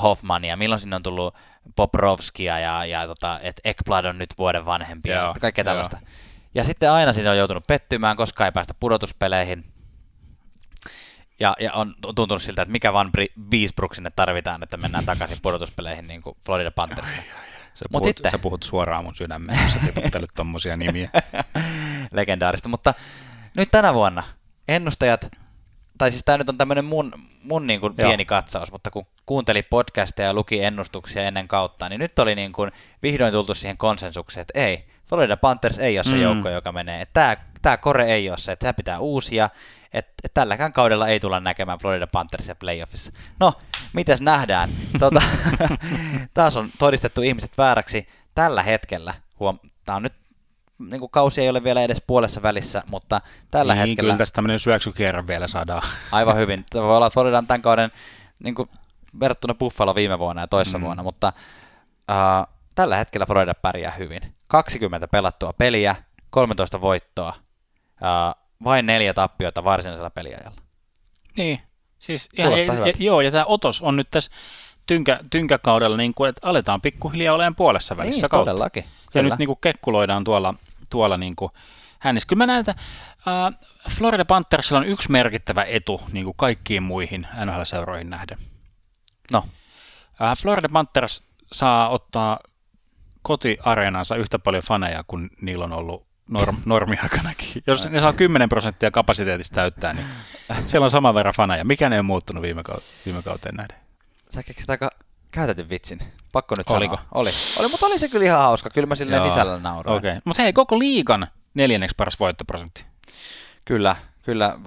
Hoffmania, milloin sinne on tullut Poprovskia ja, ja tota, että Ekblad on nyt vuoden vanhempi ja Joo, kaikkea joo. tällaista. Ja sitten aina sinne on joutunut pettymään, koska ei päästä pudotuspeleihin. Ja, ja on tuntunut siltä, että mikä Bri- Beesbrook sinne tarvitaan, että mennään takaisin pudotuspeleihin niin kuin Florida Panthersina. Sä Mut puhut, sitten- sä puhut suoraan mun sydämeen, jos sä tiputtelet [LAUGHS] tommosia nimiä. legendaarista. Mutta nyt tänä vuonna ennustajat, tai siis tämä nyt on tämmöinen mun, mun niin kuin Joo. pieni katsaus, mutta kun kuunteli podcasteja ja luki ennustuksia ennen kautta, niin nyt oli niin kuin vihdoin tultu siihen konsensukseen, että ei, Florida Panthers ei ole se Mm. joukko, joka menee. Tämä, tämä kore ei ole se, että tämä pitää uusia, että, että tälläkään kaudella ei tulla näkemään Florida Panthersia playoffissa. No, mitäs nähdään? Tota, [LAUGHS] taas on todistettu ihmiset vääräksi tällä hetkellä. Huom, tämä on nyt niin kuin kausi ei ole vielä edes puolessa välissä, mutta tällä niin, hetkellä Kyllä tästä tämmöinen syöksykierre vielä saadaan. aivan hyvin. Se [LAUGHS] voi olla Floridan tämän kauden niin kuin verrattuna Buffalo viime vuonna ja toissa mm. vuonna, mutta uh, tällä hetkellä Florida pärjää hyvin. 20 pelattua peliä, 13 voittoa, uh, vain neljä tappiota varsinaisella peliajalla. Niin, siis ihan, ja, hyvältä. joo, ja tämä otos on nyt tässä tynkä, tynkäkaudella, niin kuin, että aletaan pikkuhiljaa olemaan puolessa välissä niin, kautta. todellakin. Ja Kyllä. nyt niin kuin kekkuloidaan tuolla, tuolla niin kuin hänessä. Kyllä mä näen, että äh, Florida Panthersilla on yksi merkittävä etu niin kuin kaikkiin muihin NHL-seuroihin nähden. No, Äh, Florida Panthers saa ottaa kotiareenansa yhtä paljon faneja kuin niillä on ollut norm, normiaikanakin. Jos ne saa 10 prosenttia kapasiteetista täyttää, niin siellä on saman verran faneja. Mikä ne on muuttunut viime, kau- viime kauteen nähden? sä keksit aika käytetyn vitsin. Pakko nyt Oliko? sanoa. Oli. oli. mutta oli se kyllä ihan hauska. Kyllä mä silleen Joo. sisällä nauroin. Okei, okay. mutta hei, koko liigan neljänneksi paras voittoprosentti. Kyllä, kyllä.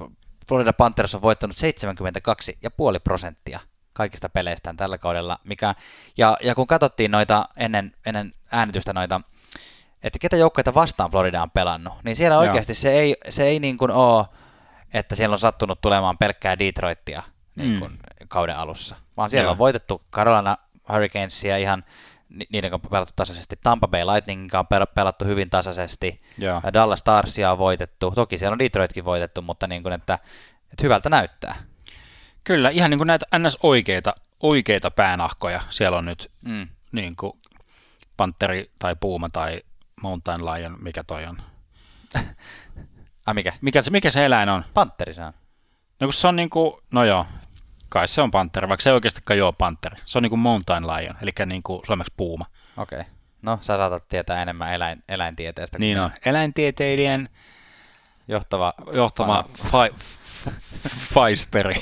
Florida Panthers on voittanut 72,5 prosenttia kaikista peleistään tällä kaudella. Mikä, ja, ja kun katsottiin noita ennen, ennen äänitystä noita, että ketä joukkoita vastaan Florida on pelannut, niin siellä Joo. oikeasti se ei, se ei niin kuin ole että siellä on sattunut tulemaan pelkkää Detroittia niin kuin mm. kauden alussa. Vaan siellä Joo. on voitettu Carolina Hurricanesia ihan ni- niiden kanssa on pelattu tasaisesti. Tampa Bay Lightningin kanssa on pel- pelattu hyvin tasaisesti. Joo. Ja Dallas Starsia on voitettu. Toki siellä on Detroitkin voitettu, mutta niin kuin, että, että hyvältä näyttää. Kyllä, ihan niin kuin näitä ns-oikeita oikeita päänahkoja siellä on nyt Mm. niin kuin Panteri tai Puuma tai Mountain Lion, mikä toi on. Ai mikä? Mikä, se- mikä se eläin on? Panteri se on. No kun se on niin kuin, no joo, kai se on panteri, vaikka se ei oikeastikaan joo panteri. Se on niin kuin mountain lion, eli niin kuin suomeksi puuma. Okei. Okay. No, sä saatat tietää enemmän eläin, eläintieteestä. Niin on. Eläintieteilijän Johtava. johtama fa- f- faisteri.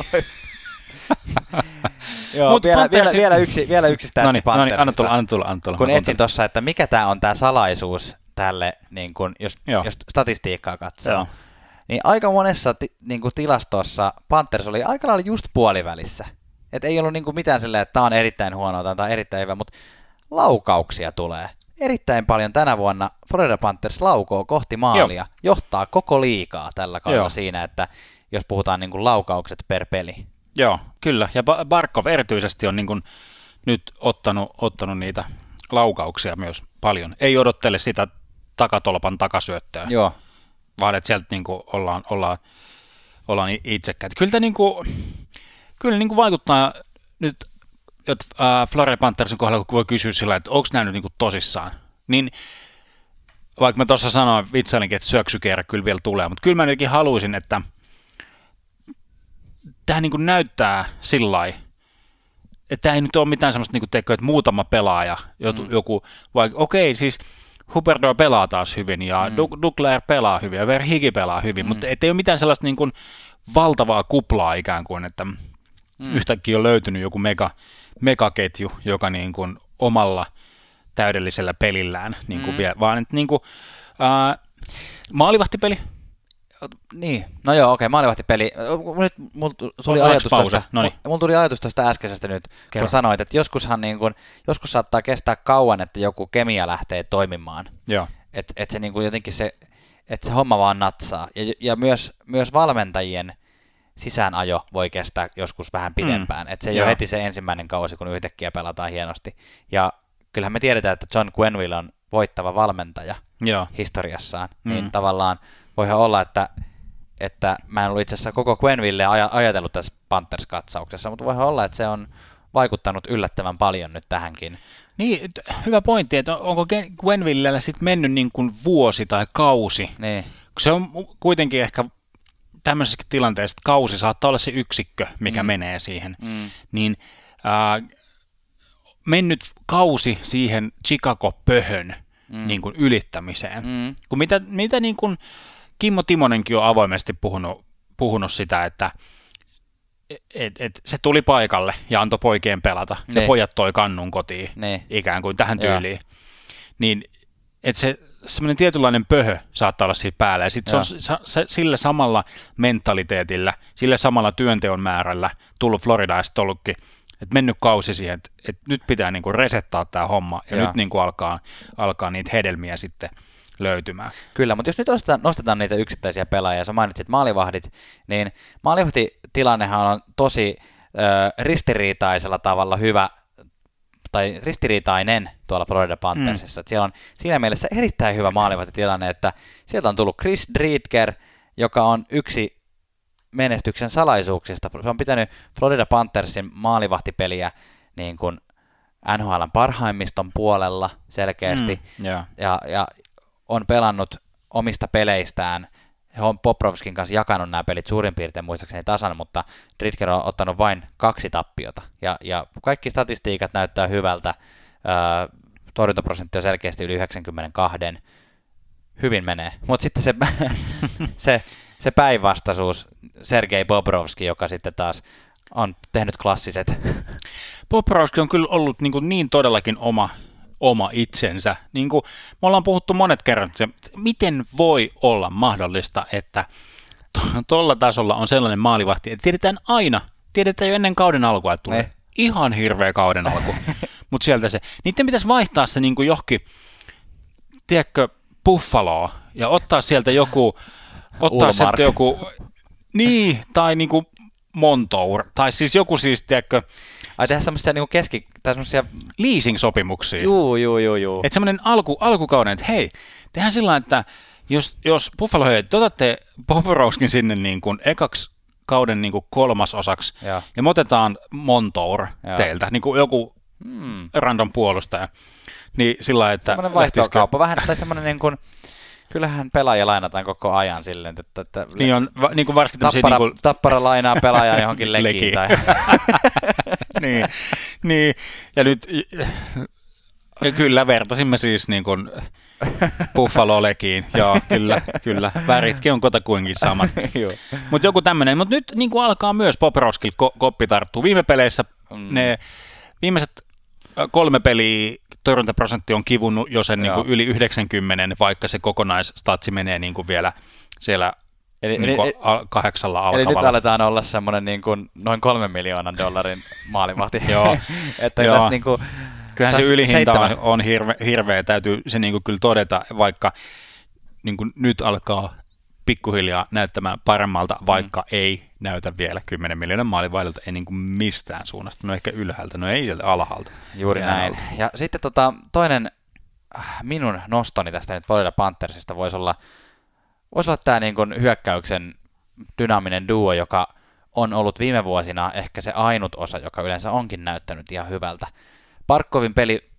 [LAUGHS] Joo, Mut vielä, vielä, vielä, yksi, vielä yksi statsi no niin, no niin, anna tulla, anna tulla, anna tulla. kun etsin tuossa, että mikä tämä on tämä salaisuus tälle, niin kun, jos, Joo. jos statistiikkaa katsoo, Joo. niin aika monessa ti, niin kuin tilastossa Panthers oli aika lailla just puolivälissä. Et ei ollut niin kuin mitään silleen, että tämä on erittäin huono tai tämä on erittäin hyvä, mutta laukauksia tulee. Erittäin paljon tänä vuonna Florida Panthers laukoo kohti maalia, Joo. johtaa koko liikaa tällä kaudella Joo. siinä, että jos puhutaan niin kuin laukaukset per peli. Joo, kyllä. Ja Ba- Barkov erityisesti on niin kuin nyt ottanut, ottanut niitä laukauksia myös paljon. Ei odottele sitä takatolpan takasyöttöä, Joo. vaan että sieltä niin kuin ollaan, ollaan, ollaan itsekkäitä. Kyllä, niin kuin, kyllä niin kuin vaikuttaa nyt, että äh, Florida Panthersin kohdalla, kun voi kysyä sillä, että onko nämä nyt niin kuin tosissaan, niin vaikka mä tuossa sanoin vitsailinkin, että syöksykierre kyllä vielä tulee, mutta kyllä mä jotenkin haluaisin, että tämä niin kuin näyttää sillä että tämä ei nyt ole mitään semmoista, niin kuin teikö, että muutama pelaaja, joku, mm. joku vaikka, okei, siis Huberdo pelaa taas hyvin, ja mm. Dugler pelaa hyvin, ja Verhigi pelaa hyvin, mm. mutta ei ole mitään sellaista niin kuin valtavaa kuplaa ikään kuin, että mm. yhtäkkiä on löytynyt joku mega, megaketju, joka niin kuin omalla täydellisellä pelillään niin kuin Mm. vie, vaan että niin kuin, ää, maalivahtipeli, Niin, no joo, okei, maalivahtipeli. Nyt mulla tuli Ollaanko ajatus pause? tästä, Noniin. mulla tuli ajatus tästä äskeisestä nyt, Kerro. kun sanoit, että joskushan niin kun, joskus saattaa kestää kauan, että joku kemia lähtee toimimaan. joo, Että et se niin kuin jotenkin se, että se homma vaan natsaa. Ja, ja myös, myös valmentajien sisäänajo voi kestää joskus vähän pidempään. Mm. Että se ei Joo. ole heti se ensimmäinen kausi, kun yhtäkkiä pelataan hienosti. Ja kyllähän me tiedetään, että John Quenville on voittava valmentaja joo, historiassaan, Mm. niin tavallaan voihan olla, että, että mä en ollut itse asiassa koko Quenville aja, ajatellut tässä Panthers-katsauksessa, mutta voihan olla, että se on vaikuttanut yllättävän paljon nyt tähänkin. Niin, hyvä pointti, että onko Gwenvillellä sitten mennyt niin kuin vuosi tai kausi? Niin, Se on kuitenkin ehkä tämmöisessä tilanteessa, että kausi saattaa olla se yksikkö, mikä mm. menee siihen, mm, niin ää, mennyt kausi siihen Chicago-pöhön mm. niin kuin ylittämiseen. mm, Kun mitä, mitä niin kuin Kimmo Timonenkin on avoimesti puhunut, puhunut sitä, että et, et se tuli paikalle ja antoi poikien pelata. Ja Niin. pojat toi kannun kotiin niin, ikään kuin tähän tyyliin. Niin, että se semmoinen tietynlainen pöhö saattaa olla siinä päällä. Ja sitten se on sa, se, sillä samalla mentaliteetillä, sillä samalla työnteon määrällä tullut Florida ja sitten ollutkin, että mennyt kausi siihen, että, että nyt pitää niinku resettaa tämä homma ja Joo. nyt niinku alkaa, alkaa niitä hedelmiä sitten löytymään. Kyllä, mutta jos nyt nostetaan, nostetaan niitä yksittäisiä pelaajia, sä mainitsit maalivahdit, niin maalivahtitilannehan on tosi ö, ristiriitaisella tavalla hyvä, tai ristiriitainen tuolla Florida Panthersissa. Mm. Siellä on siinä mielessä erittäin hyvä maalivahtitilanne, että sieltä on tullut Chris Driedger, joka on yksi menestyksen salaisuuksista. Se on pitänyt Florida Panthersin maalivahtipeliä niin kuin NHLn parhaimmiston puolella selkeästi Mm, joo. ja, ja pelannut omista peleistään. He on Poprovskin kanssa jakanut nämä pelit suurin piirtein muistaakseni tasan, mutta Dritker on ottanut vain kaksi tappiota. Ja, ja kaikki statistiikat näyttää hyvältä. Torjuntaprosentti on selkeästi yli 92. Hyvin menee. Mutta sitten se, [LAUGHS] se, se päinvastaisuus, Sergei Bobrovski, joka sitten taas on tehnyt klassiset. Poprowski on kyllä ollut niin, niin todellakin oma, oma itsensä. Niin kuin me ollaan puhuttu monet kerrat, se, miten voi olla mahdollista, että tuolla tasolla on sellainen maalivahti, että tiedetään aina, tiedetään jo ennen kauden alkua, että tulee Ne. ihan hirveä kauden alku, [LAUGHS] mutta sieltä se. Niiden pitäisi vaihtaa se niin kuin johonkin, tiedätkö, Buffaloa ja ottaa sieltä joku, ottaa Ulmark. sieltä joku, Niin, tai niinku Montour, tai siis joku siis, tiedätkö, Ai tehdä semmoisia niinku keski... Tai semmoisia... leasing-sopimuksia. Juu, juu, juu, juu. Että semmoinen alku, alkukauden, että hei, tehdään sillä että jos, jos Buffalo hei, te otatte Poporowskin sinne niin kuin ekaksi kauden niin kuin kolmasosaksi, Joo. ja me otetaan Montour Joo. teiltä, niin kuin joku Hmm. random puolustaja, niin sillä lailla, että Semmoinen vaihtokauppa. Vähän tai semmoinen niin kuin... Kyllähän pelaajia lainataan koko ajan silleen, että, että Niin on, va, niin kuin varsinkin tappara, niin kuin, tappara lainaa pelaajan johonkin [LAUGHS] lekiin. Tai... [LAUGHS] niin, niin, ja nyt ja kyllä vertasimme siis niin kuin Buffalo-lekiin, [LAUGHS] joo, kyllä, kyllä, väritkin on kotakuinkin samat. Mutta joku tämmöinen, mutta nyt niin kuin alkaa myös Poprovskil ko- koppi tarttuu. Viime peleissä Mm. ne viimeiset kolme peliä torjuntaprosentti on kivunut jo sen niin kuin yli 90, vaikka se kokonaisstatsi menee niin kuin vielä siellä Eli, niin kuin eli, al- kahdeksalla eli nyt alkavalla. aletaan olla semmoinen niin kuin noin kolmen miljoonan dollarin maalivahti. [LAUGHS] Joo. [LAUGHS] että Joo. tässä niin kuin, Kyllähän se Taas ylihinta on, on hirve, hirveä, täytyy se niin kuin kyllä todeta, vaikka niin kuin nyt alkaa pikkuhiljaa näyttämään paremmalta, vaikka mm. ei näytä vielä 10 miljoonan maalivaihdolta, ei niin kuin mistään suunnasta, no ehkä ylhäältä, no ei sieltä alhaalta. Juuri Jää näin. alla. Ja sitten tota, toinen äh, minun nostoni tästä nyt Florida Panthersista voisi olla, voisi olla tämä niin kuin hyökkäyksen dynaaminen duo, joka on ollut viime vuosina ehkä se ainut osa, joka yleensä onkin näyttänyt ihan hyvältä. Parkkovin peli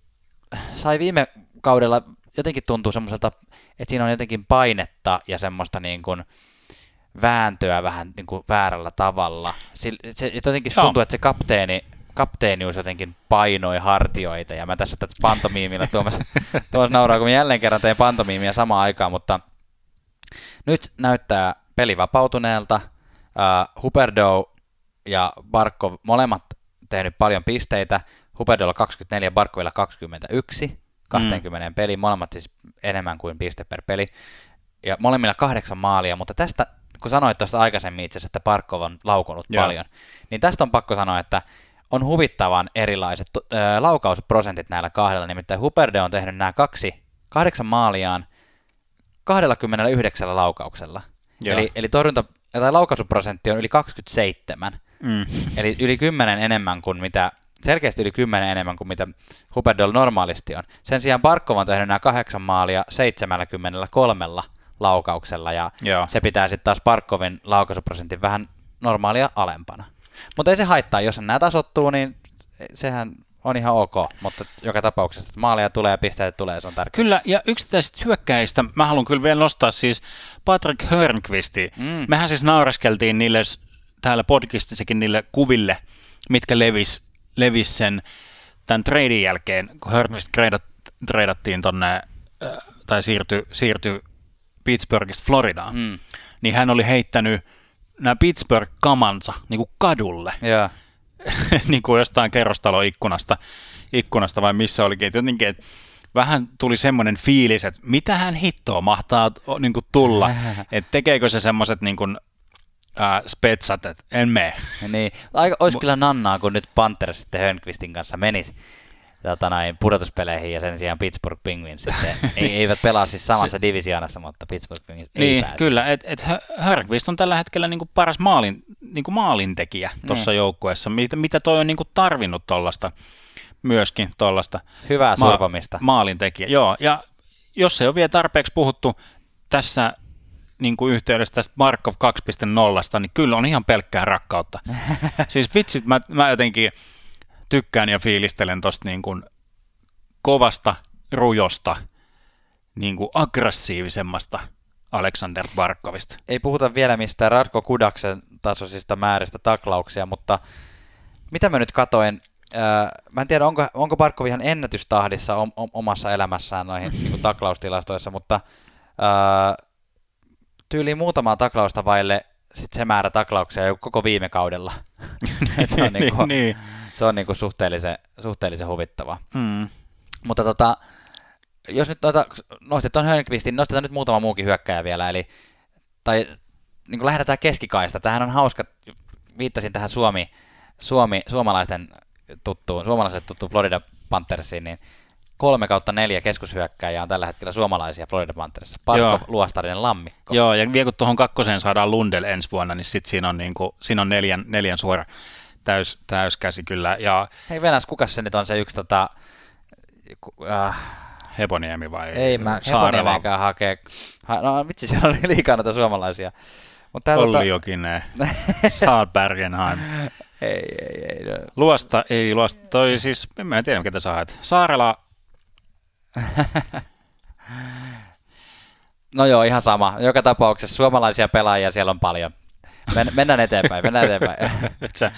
sai viime kaudella jotenkin tuntuu semmoiselta, että siinä on jotenkin painetta ja semmoista niin kuin vääntöä vähän niin kuin väärällä tavalla. Se, että jotenkin Joo. tuntuu, että se kapteeni, kapteenius jotenkin painoi hartioita, ja mä tässä tätä pantomiimilla Tuomas, [LAUGHS] Tuomas nauraa, kun mä jälleen kerran teen pantomiimia samaan aikaan, mutta nyt näyttää peli vapautuneelta. Uh, Huberdeau ja Barkov molemmat tehnyt paljon pisteitä. Huberdeaulla 24, Barkovilla 21, 20 mm. peli, molemmat siis enemmän kuin piste per peli. Ja molemmilla kahdeksan maalia, mutta tästä, kun sanoit tuosta aikaisemmin itse asiassa, että Barkov on laukonut Joo. paljon, niin tästä on pakko sanoa, että on huvittavan erilaiset ö, laukausprosentit näillä kahdella, nimittäin Huberde on tehnyt nämä kaksi, kahdeksan maaliaan 29 laukauksella. Joo. Eli, eli torjunta, tai laukaisuprosentti on yli 27, Mm. eli yli 10 enemmän kuin mitä, selkeästi yli 10 enemmän kuin mitä Huberdol normaalisti on. Sen sijaan Barkov on tehnyt nämä kahdeksan maalia 73 laukauksella, ja Joo. se pitää sitten taas Barkovin laukaisuprosentin vähän normaalia alempana. Mutta ei se haittaa, jos nämä tasottuu, niin sehän on ihan ok, mutta joka tapauksessa että maalia tulee ja pisteitä tulee, se on tärkeää. Kyllä, ja yksittäisistä hyökkäistä mä haluan kyllä vielä nostaa siis Patrick Hörnqvisti. Mm. Mehän siis nauraskeltiin niille täällä podcastissakin niille kuville, mitkä levis, levis sen tämän treidin jälkeen, kun Hörnqvist treidat, treidattiin tonne, äh, tai siirtyi siirty Pittsburghista Floridaan, Mm. niin hän oli heittänyt nämä Pittsburgh-kamansa niin kuin kadulle. Joo. [LAUGHS] niin kuin jostain kerrostaloikkunasta, ikkunasta vai missä olikin, jotenkin, että vähän tuli semmoinen fiilis, että mitä hän hittoa mahtaa niin kuin tulla, [LAUGHS] että tekeekö se semmoiset niin kuin, ää, spetsat, että en mene. Niin, aika, olisi kyllä nannaa, kun nyt Panthers sitten Hörnqvistin kanssa menisi tota näin, pudotuspeleihin ja sen sijaan Pittsburgh Penguins sitten. [LAUGHS] ei, eivät pelaa siis samassa divisioonassa, mutta Pittsburgh Penguins ei Niin, pääse. kyllä, että et on tällä hetkellä niin kuin paras maalin, niin kuin maalintekijä tuossa Niin. joukkueessa, mitä, mitä toi on niin kuin tarvinnut tuollaista myöskin tuollaista Hyvää Ma- survomista. maalintekijä, joo. Ja jos ei ole vielä tarpeeksi puhuttu tässä niin kuin yhteydessä tästä Markov 2.0, niin kyllä on ihan pelkkää rakkautta. [LAUGHS] siis vitsit, mä, mä jotenkin tykkään ja fiilistelen tosta niin kuin kovasta, rujosta, niin kuin aggressiivisemmasta Alexander Barkovista. ei puhuta vielä mistään Radko Kudaksen tasoisista määristä taklauksia, mutta mitä mä nyt katoin, ää, mä en tiedä onko, onko Barkov ihan ennätystahdissa om, om, omassa elämässään noihin niin taklaustilastoissa, mutta ää, tyyliin muutamaa taklausta vaille sit se määrä taklauksia jo koko viime kaudella. [LAUGHS] On, [LAUGHS] niinku, niin. Se on niinku suhteellisen, suhteellisen huvittavaa. Mm. Mutta tota, jos nyt noita, nostit tuon Hörnqvistin, nostetaan nyt muutama muukin hyökkäjä vielä, eli tai niin kuin lähdetään keskikaista. Tähän on hauska, viittasin tähän Suomi, Suomi, suomalaisten tuttuun, suomalaiselle tuttuun Florida Panthersiin, niin kolme kautta neljä keskushyökkääjää on tällä hetkellä suomalaisia Florida Pantherissa. Parko, Joo. Luostarinen, Lammikko. Joo, ja vielä kun tuohon kakkoseen saadaan Lundell ensi vuonna, niin sitten siinä on, niinku, siinä on neljän, neljän suora täys, täyskäsi kyllä. Ja Hei Venäs, kuka se nyt on se yksi tota... Äh, Heponiemi vai ei mä Saarela, Heponiemenkään hakee. Ha, no vitsi, siellä on liikaa näitä suomalaisia. Mut tää, tota, Olli Jokinen, Saad Bergenheim. [LAUGHS] ei, ei, ei. No. Luosta, ei luosta, toi siis, en mä tiedä ketä sä haet. Saarela, [LAUGHS] no joo, ihan sama. Joka tapauksessa suomalaisia pelaajia siellä on paljon. Men, mennään eteenpäin, mennään eteenpäin. [LAUGHS] sä,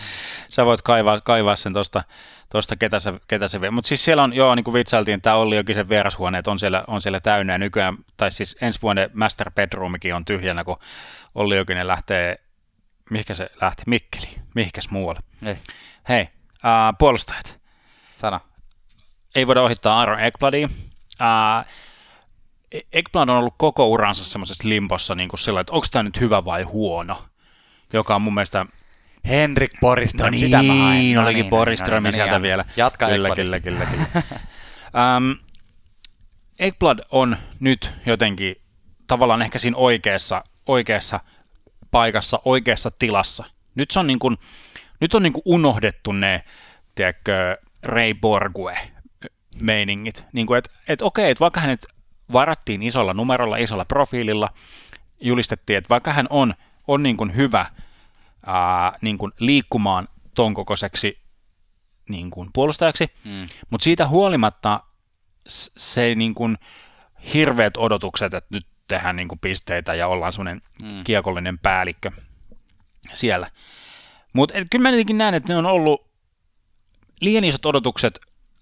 sä voit kaivaa, kaivaa sen tosta, tosta ketä se, ketä se vie. Mutta siis siellä on, joo, niin kuin vitsailtiin, tämä Olli Jokisen vierashuoneet on siellä, on siellä täynnä ja nykyään, tai siis ensi vuoden Master Bedroomikin on tyhjänä, kun Olli Jokinen lähtee, mihinkä se lähti, Mikkeli, mihinkäs muualle. Niin, Hei, äh, puolustajat. sano. Ei voida ohittaa Aaron Ekbladia. Äh, Ekblad on ollut koko uransa semmoisessa limpossa niin kuin sillä, että onko tämä nyt hyvä vai huono, joka on mun mielestä Henrik Borgström, No sitä mä hain. niin, No olikin niin, Borgström no niin, sieltä ja- vielä. Jatka kyllä, kyllä, kyllä, kyllä. um, [LAUGHS] Ekblad on nyt jotenkin tavallaan ehkä siinä oikeassa, oikeassa paikassa, oikeassa tilassa. Nyt, se on niin kuin, nyt on niin kuin unohdettu ne, tiedätkö, Ray Borgue meiningit. Niin kuin, että et okei, että vaikka hänet varattiin isolla numerolla, isolla profiililla, julistettiin, että vaikka hän on, on niin kuin hyvä ää, niin kuin liikkumaan ton kokoiseksi niin kuin puolustajaksi, Mm. mutta siitä huolimatta se ei niin kuin hirveät odotukset, että nyt tehdään niin kuin pisteitä ja ollaan semmoinen Mm. kiekollinen päällikkö siellä. Mutta kyllä mä jotenkin näen, että ne on ollut liian isot odotukset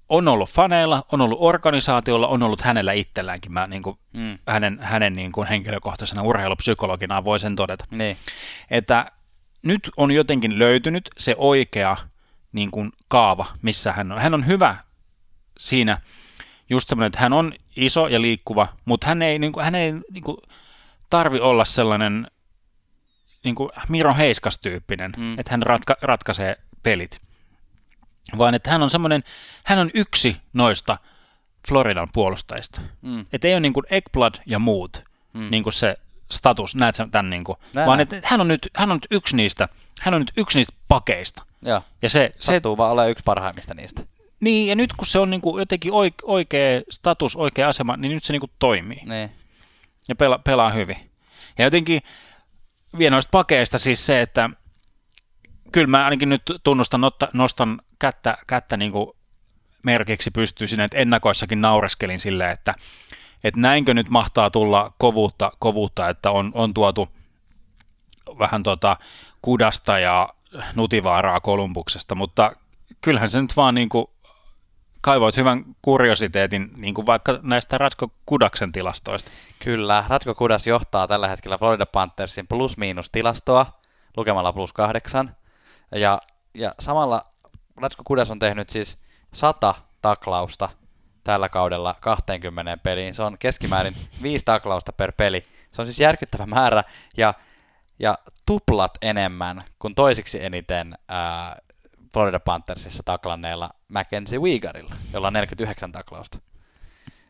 on ollut faneilla, on ollut organisaatiolla, on ollut hänellä itselläänkin. Mä niin kuin, Mm. hänen, hänen niin kuin henkilökohtaisena urheilupsykologina voin sen todeta Niin. että nyt on jotenkin löytynyt se oikea niin kuin kaava, missä hän on. Hän on hyvä siinä just semmoinen, että hän on iso ja liikkuva, mutta hän ei, niin kuin, hän ei niin kuin, tarvi olla sellainen niin kuin Miro Heiskas-tyyppinen, mm. että hän ratka, ratkaisee pelit. Vaan että hän on semmoinen, hän on yksi noista Floridan puolustajista. Mm. Että ei ole niin kuin Ekblad ja muut, Mm. niin kuin se status, näet sä tämän niin kuin, Näen, vaan että hän on, nyt, hän on nyt yksi niistä, hän on nyt yksi niistä pakeista. Joo. Ja se, se Sattuu vaan olemaan yksi parhaimmista niistä. niin, ja nyt kun se on niin kuin jotenkin oike, oikea status, oikea asema, niin nyt se niin kuin toimii Niin. ja pela, pelaa hyvin. Ja jotenkin vielä noista pakeista siis se, että kyllä mä ainakin nyt tunnustan, nostan kättä, kättä niin kuin merkiksi pystyy sinne, että ennakoissakin naureskelin silleen, että, että näinkö nyt mahtaa tulla kovuutta, kovuutta että on, on tuotu vähän tota kudasta ja nutivaaraa Kolumbuksesta, mutta kyllähän se nyt vaan niin kuin kaivoit hyvän kuriositeetin niin kuin vaikka näistä Ratko Kudaksen tilastoista. Kyllä, Ratko Kudas johtaa tällä hetkellä Florida Panthersin plus-miinus tilastoa lukemalla plus kahdeksan. Ja, ja samalla Ratko Kudas on tehnyt siis 100 taklausta tällä kaudella 20 peliin. Se on keskimäärin 5 taklausta per peli. Se on siis järkyttävä määrä ja, ja tuplat enemmän kuin toisiksi eniten ää, Florida Panthersissa taklanneella Mackenzie Weegarilla, jolla on 49 taklausta.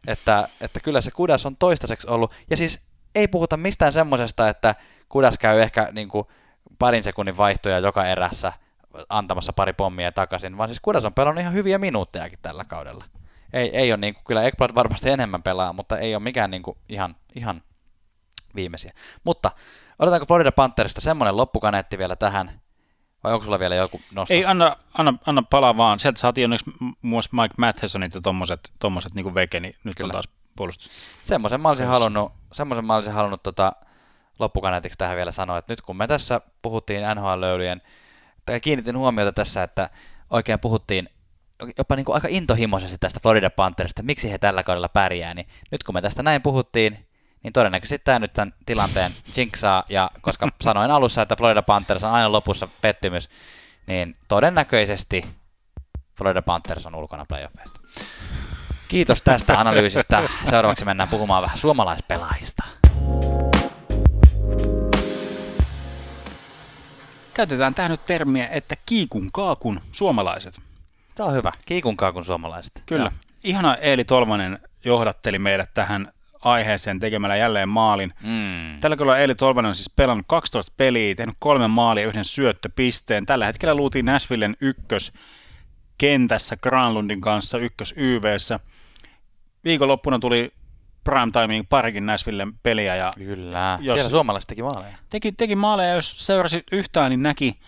Että, että kyllä se Kudas on toistaiseksi ollut, ja siis ei puhuta mistään semmoisesta, että Kudas käy ehkä niin kuin parin sekunnin vaihtoja joka erässä antamassa pari pommia takaisin, vaan siis Kudas on pelannut ihan hyviä minuuttejakin tällä kaudella. Ei, ei ole niin kuin, kyllä Ekblad varmasti enemmän pelaa, mutta ei ole mikään niin kuin ihan, ihan viimeisiä. Mutta odotetaanko Florida Pantherista semmoinen loppukaneetti vielä tähän, vai onko sulla vielä joku nosto? Ei, anna, anna, anna palaa vaan. Sieltä saatiin onneksi muun muassa Mike Mathesonit ja tommoset, tommoset niin veke, niin nyt Kyllä. on taas puolustus. Semmoisen mä olisin halunnut, semmoisen mä olisin halunnut tota, loppukaneetiksi tähän vielä sanoa, että nyt kun me tässä puhuttiin NHL-löylyjen, tai kiinnitin huomiota tässä, että oikein puhuttiin jopa niin kuin aika intohimoisesti tästä Florida Panthersista, miksi he tällä kaudella pärjää, niin nyt kun me tästä näin puhuttiin, niin todennäköisesti tämä nyt tämän tilanteen jinksaa, ja koska sanoin alussa, että Florida Panthers on aina lopussa pettymys, niin todennäköisesti Florida Panthers on ulkona playoffeista. Kiitos tästä analyysistä. Seuraavaksi mennään puhumaan vähän suomalaispelaajista. Käytetään tähän nyt termiä, että kiikun kaakun suomalaiset. Tämä on hyvä. Kiikunkaa kuin suomalaiset. Kyllä. Joo. ihana Eeli Tolvanen johdatteli meidät tähän aiheeseen tekemällä jälleen maalin. Mm. Tällä kerralla Eeli Tolvanen on siis pelannut 12 peliä, tehnyt kolme maalia ja yhden syöttöpisteen. Tällä hetkellä luutiin Nashvillen ykkös kentässä Granlundin kanssa ykkös YVssä. Viikonloppuna tuli prime timing parikin Nashvillen peliä ja Kyllä. Jos- Siellä suomalaiset teki maaleja. teki, teki maaleja, jos seurasi yhtään, niin näki,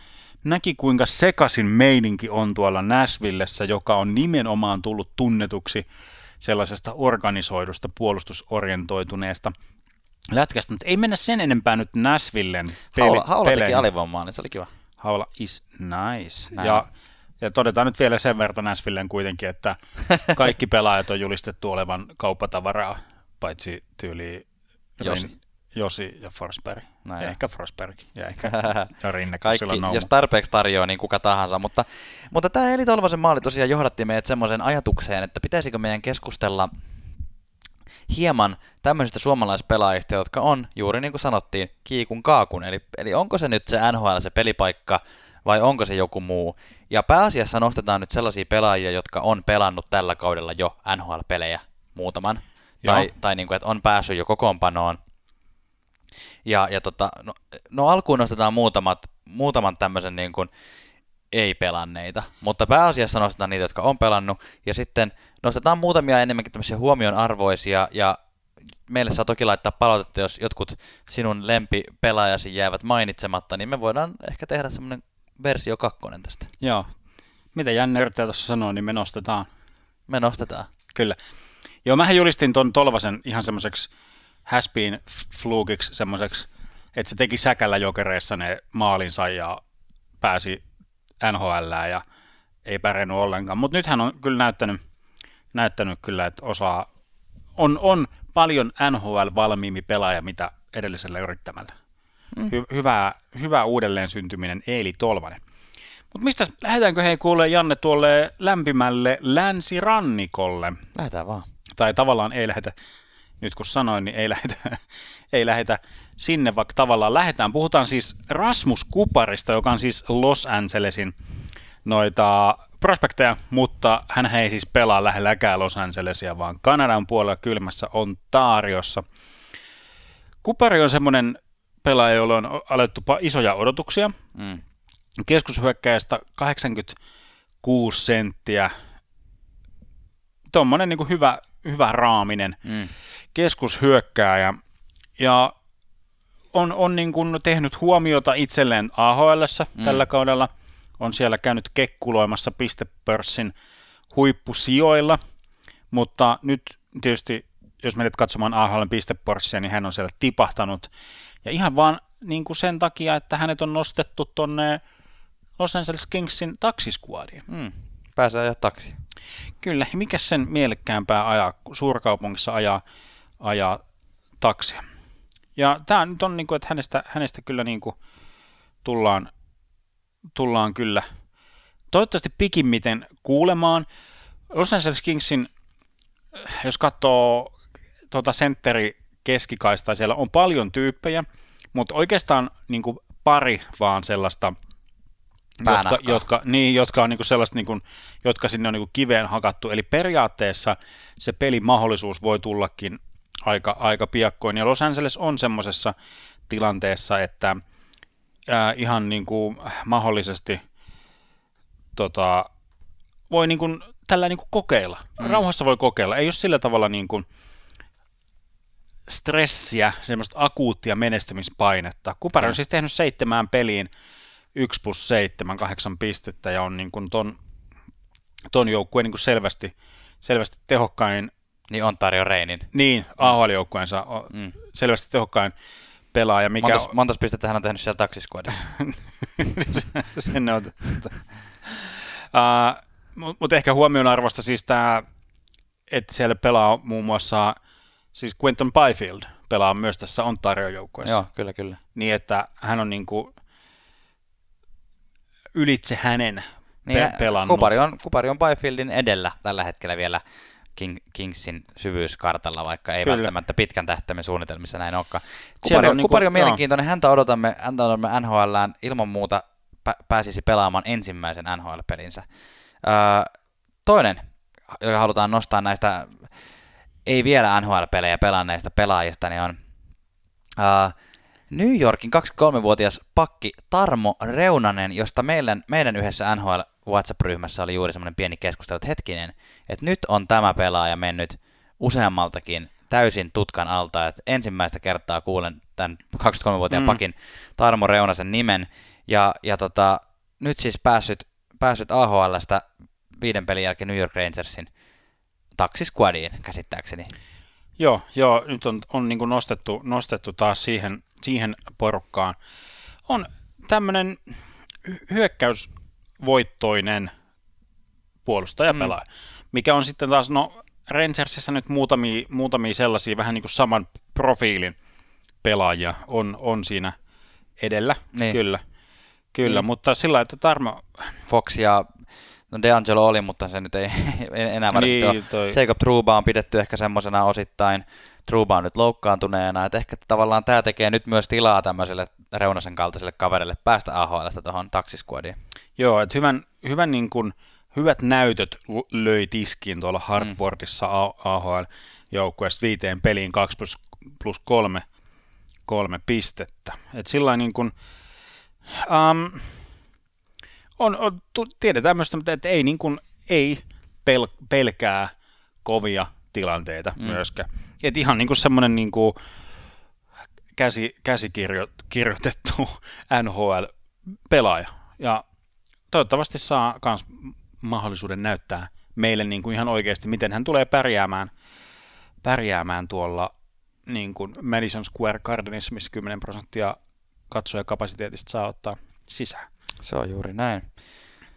näki kuinka sekasin meininki on tuolla Nashvillessä, joka on nimenomaan tullut tunnetuksi sellaisesta organisoidusta, puolustusorientoituneesta lätkästä, mutta ei mennä sen enempää nyt Nashvillen peli, Haula, Haula teki alivoimaa, niin se oli kiva. Haula is nice. Näin. Ja, ja todetaan nyt vielä sen verran Nashvillen kuitenkin, että [LAUGHS] kaikki pelaajat on julistettu olevan kauppatavaraa, paitsi tyyli Josi. Rin- Josi ja Forsberg. Näin. Ja ehkä Forsberg. Ja ehkä [LAUGHS] ja Rinne, Kaikki, jos tarpeeksi tarjoaa, niin kuka tahansa. Mutta, mutta tämä Eli Tolvasen maali tosiaan johdatti meidät semmoisen ajatukseen, että pitäisikö meidän keskustella hieman tämmöisistä suomalaispelaajista, jotka on, juuri niin kuin sanottiin, kiikun kaakun. Eli, eli onko se nyt se NHL se pelipaikka vai onko se joku muu? Ja pääasiassa nostetaan nyt sellaisia pelaajia, jotka on pelannut tällä kaudella jo NHL-pelejä muutaman. Joo. Tai, tai niin kuin, että on päässyt jo kokoonpanoon. Ja, ja tota, no, no alkuun nostetaan muutamat, muutaman tämmöisen niin kuin ei-pelanneita, mutta pääasiassa nostetaan niitä, jotka on pelannut, ja sitten nostetaan muutamia enemmänkin tämmöisiä huomionarvoisia, ja meille saa toki laittaa palautetta, jos jotkut sinun lempipelaajasi jäävät mainitsematta, niin me voidaan ehkä tehdä semmoinen versio kakkonen tästä. Joo. Mitä Janne yrittää tuossa sanoa, niin me nostetaan. Me nostetaan. Kyllä. Joo, mähän julistin ton Tolvasen ihan semmoiseksi haspin flugiksi semmoiseksi, että se teki säkällä jokereissa ne maalinsa ja pääsi NHL ja ei pärjännyt ollenkaan. Mutta nyt hän on kyllä näyttänyt, näyttänyt kyllä, että osaa, on, on paljon NHL-valmiimpi pelaaja, mitä edellisellä yrittämällä. Mm. Hy, hyvä, hyvä uudelleen syntyminen Eeli Tolvanen. Mutta mistä lähdetäänkö hei kuulee Janne tuolle lämpimälle länsirannikolle? Lähdetään vaan. Tai tavallaan ei lähetä, nyt kun sanoin, niin ei lähetä, [LAUGHS] ei lähetä sinne, vaikka tavallaan lähetään. Puhutaan siis Rasmus Kuparista, joka on siis Los Angelesin noita prospekteja, mutta hän ei siis pelaa lähelläkään Los Angelesia, vaan Kanadan puolella kylmässä Ontariossa. Kupari on semmoinen pelaaja, jolla on alettu isoja odotuksia. Mm. Keskushyökkäjästä 86 senttiä. Tuommoinen niin hyvä, hyvä raaminen Mm. keskushyökkääjä. Ja on, on niin kuin tehnyt huomiota itselleen AHL mm. tällä kaudella. On siellä käynyt kekkuloimassa pistepörssin huippusijoilla, mutta nyt tietysti, jos menet katsomaan AHL pistepörssiä, niin hän on siellä tipahtanut. Ja ihan vaan niin kuin sen takia, että hänet on nostettu tonne Los Angeles Kingsin taksiskuadiin. Mm. Pääsee ajaa taksi. Kyllä, mikä sen mielekkäämpää ajaa, suurkaupungissa ajaa, ajaa taksia. Ja tämä nyt on niin kuin, että hänestä, hänestä kyllä niin kuin tullaan, tullaan kyllä toivottavasti pikimmiten kuulemaan. Los Angeles Kingsin, jos katsoo tuota sentteri keskikaistaa, siellä on paljon tyyppejä, mutta oikeastaan niin kuin pari vaan sellaista jotka, jotka, niin, jotka on niinku sellaista, niinku, jotka sinne on niinku kiveen hakattu. Eli periaatteessa se pelin mahdollisuus voi tullakin aika, aika piakkoin. Ja Los Angeles on semmoisessa tilanteessa, että ää, ihan niinku mahdollisesti tota, voi niinku, tällä niinku kokeilla. Mm. Rauhassa voi kokeilla. Ei ole sillä tavalla niinku, stressiä, semmoista akuuttia menestymispainetta. Kupari on Mm. siis tehnyt seitsemään peliin 1 plus 7, 8 pistettä ja on niin kuin ton, ton joukkueen niin kuin selvästi, selvästi tehokkain, Niin Ontario Reinin. niin AHL-joukkueensa Mm. selvästi tehokkain pelaaja, mikä Montas, montas pistettä hän on tehnyt siellä taksiskuodissa? [LAUGHS] sen on. [LAUGHS] Uh, Mutta mut ehkä huomionarvosta siis tämä, että siellä pelaa muun muassa, siis Quentin Byfield pelaa myös tässä Ontario-joukkueessa. Joo, kyllä, kyllä. Niin, että hän on niinku ylitse hänen Niin, pe- pelannut. Kupari on, Kupari on Byfieldin edellä tällä hetkellä vielä King, Kingsin syvyyskartalla, vaikka ei Kyllä. välttämättä pitkän tähtäimen suunnitelmissa näin olekaan. Kupari on niinku- Kupari on joo. mielenkiintoinen, häntä odotamme, häntä odotamme NHLään ilman muuta pä- pääsisi pelaamaan ensimmäisen NHL-pelinsä. Öö, toinen joka halutaan nostaa näistä ei vielä NHL-pelejä pelanneista pelaajista, niin on uh, New Yorkin 23-vuotias pakki Tarmo Reunanen, josta meidän, meidän yhdessä NHL WhatsApp-ryhmässä oli juuri semmoinen pieni keskustelu, että hetkinen, että nyt on tämä pelaaja mennyt useammaltakin täysin tutkan alta, että ensimmäistä kertaa kuulen tämän 23-vuotiaan mm. pakin Tarmo Reunasen nimen, ja, ja tota, nyt siis päässyt, päässyt AHLstä viiden pelin jälkeen New York Rangersin taksisquadiin käsittääkseni. Joo, joo nyt on, on niin nostettu, nostettu taas siihen, siihen porukkaan. On tämmöinen hyökkäysvoittoinen puolustajapelaaja, mm. mikä on sitten taas, no Rangersissa nyt muutamia, muutamia sellaisia vähän niin kuin saman profiilin pelaajia on, on siinä edellä, niin. kyllä. Kyllä, niin. mutta sillä että Tarmo... Fox ja no DeAngelo oli, mutta se nyt ei [LAUGHS] enää niin. Toi... Jacob Truba on pidetty ehkä semmoisena osittain. Truba on nyt loukkaantuneena, että ehkä tavallaan tämä tekee nyt myös tilaa tämmöiselle Reunasen kaltaiselle kaverille päästä AHLsta tuohon taksiskuodiin. Joo, että hyvän, hyvän niin kuin, hyvät näytöt löi tiskiin tuolla Hartfordissa mm. AHL-joukkueesta viiteen peliin 2 plus, plus 3, kolme pistettä. Et sillä niin kuin, um, on, on, tiedetään myös, että ei, niin kuin, ei pel, pelkää kovia tilanteita mm. myöskään. Et ihan niin kuin semmoinen niin kuin käsi, käsikirjoitettu [LAUGHS] NHL-pelaaja. Ja toivottavasti saa myös mahdollisuuden näyttää meille niin kuin ihan oikeasti, miten hän tulee pärjäämään, pärjäämään tuolla niin kuin Madison Square Gardenissa, missä 10 prosenttia katsojakapasiteetista saa ottaa sisään. Se on juuri näin.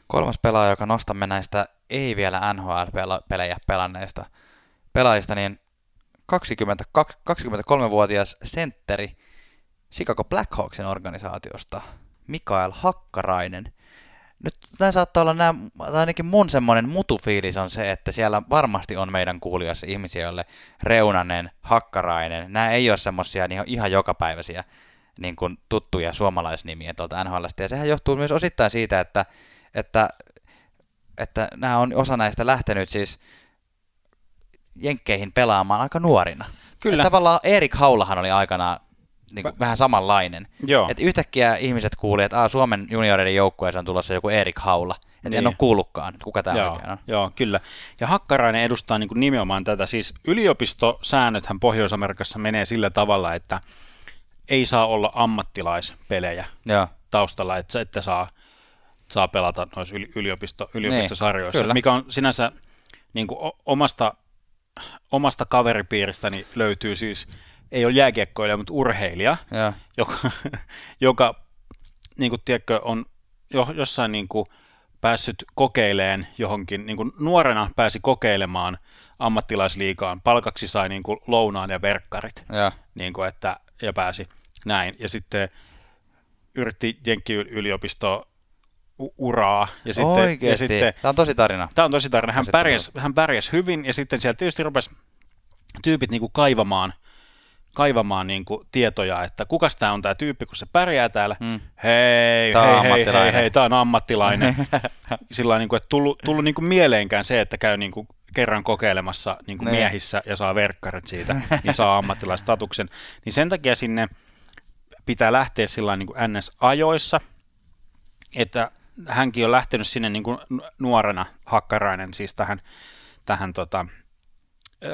Kolmas pelaaja, joka nostamme näistä ei vielä NHL-pelejä pelanneista pelaajista, niin 20, 23-vuotias sentteri Chicago Blackhawksin organisaatiosta, Mikael Hakkarainen. Nyt tämä saattaa olla nämä, tai ainakin mun semmoinen mutufiilis on se, että siellä varmasti on meidän kuulijoissa ihmisiä, joille Reunanen, Hakkarainen, nämä ei ole semmoisia ihan jokapäiväisiä niin kuin tuttuja suomalaisnimiä tuolta NHLstä. Ja sehän johtuu myös osittain siitä, että, että, että nämä on osa näistä lähtenyt siis jenkkeihin pelaamaan aika nuorina. Kyllä. Ja tavallaan Erik Haulahan oli aikanaan niin kuin, vähän samanlainen. Joo. Et yhtäkkiä ihmiset kuulivat, että Suomen junioreiden joukkueessa on tulossa joku Erik Haula. että niin. en ole kuullutkaan, kuka tämä Joo, oikein on. Joo, kyllä. Ja Hakkarainen edustaa niin kuin nimenomaan tätä. Siis yliopistosäännöthän Pohjois-Amerikassa menee sillä tavalla, että ei saa olla ammattilaispelejä Joo. taustalla, että, että saa, saa pelata noissa yliopisto, yliopistosarjoissa, niin, mikä on sinänsä niin kuin omasta, omasta kaveripiiristäni löytyy siis, ei ole jääkiekkoilija, mutta urheilija, Joo. joka, [LAUGHS] joka niin kuin, tiedätkö, on jo, jossain niin kuin, päässyt kokeileen johonkin, niin kuin nuorena pääsi kokeilemaan ammattilaisliigaan, palkaksi sai niin kuin lounaan ja verkkarit, ja. Niin kuin, että, ja pääsi näin. Ja sitten yritti Jenkki-yliopisto uraa. Ja sitten, Oikeasti. Ja sitten, tämä on tosi tarina. Tämä on tosi tarina. Hän pärjäsi, hän pärjäsi hyvin ja sitten siellä tietysti rupesi tyypit niin kuin kaivamaan, kaivamaan niin kuin tietoja, että kuka tämä on tämä tyyppi, kun se pärjää täällä. Hmm. Hei, tää hei, hei, hei, hei, tämä on ammattilainen. [LAUGHS] Sillä niin kuin, että tullut, tullut niin kuin mieleenkään se, että käy niin kuin kerran kokeilemassa niin kuin miehissä ja saa verkkarit siitä, [LAUGHS] niin saa ammattilaistatuksen. Niin sen takia sinne pitää lähteä sillä niin kuin NS-ajoissa, että hänkin on lähtenyt sinne niin kuin nuorena hakkarainen siis tähän, tähän, tota,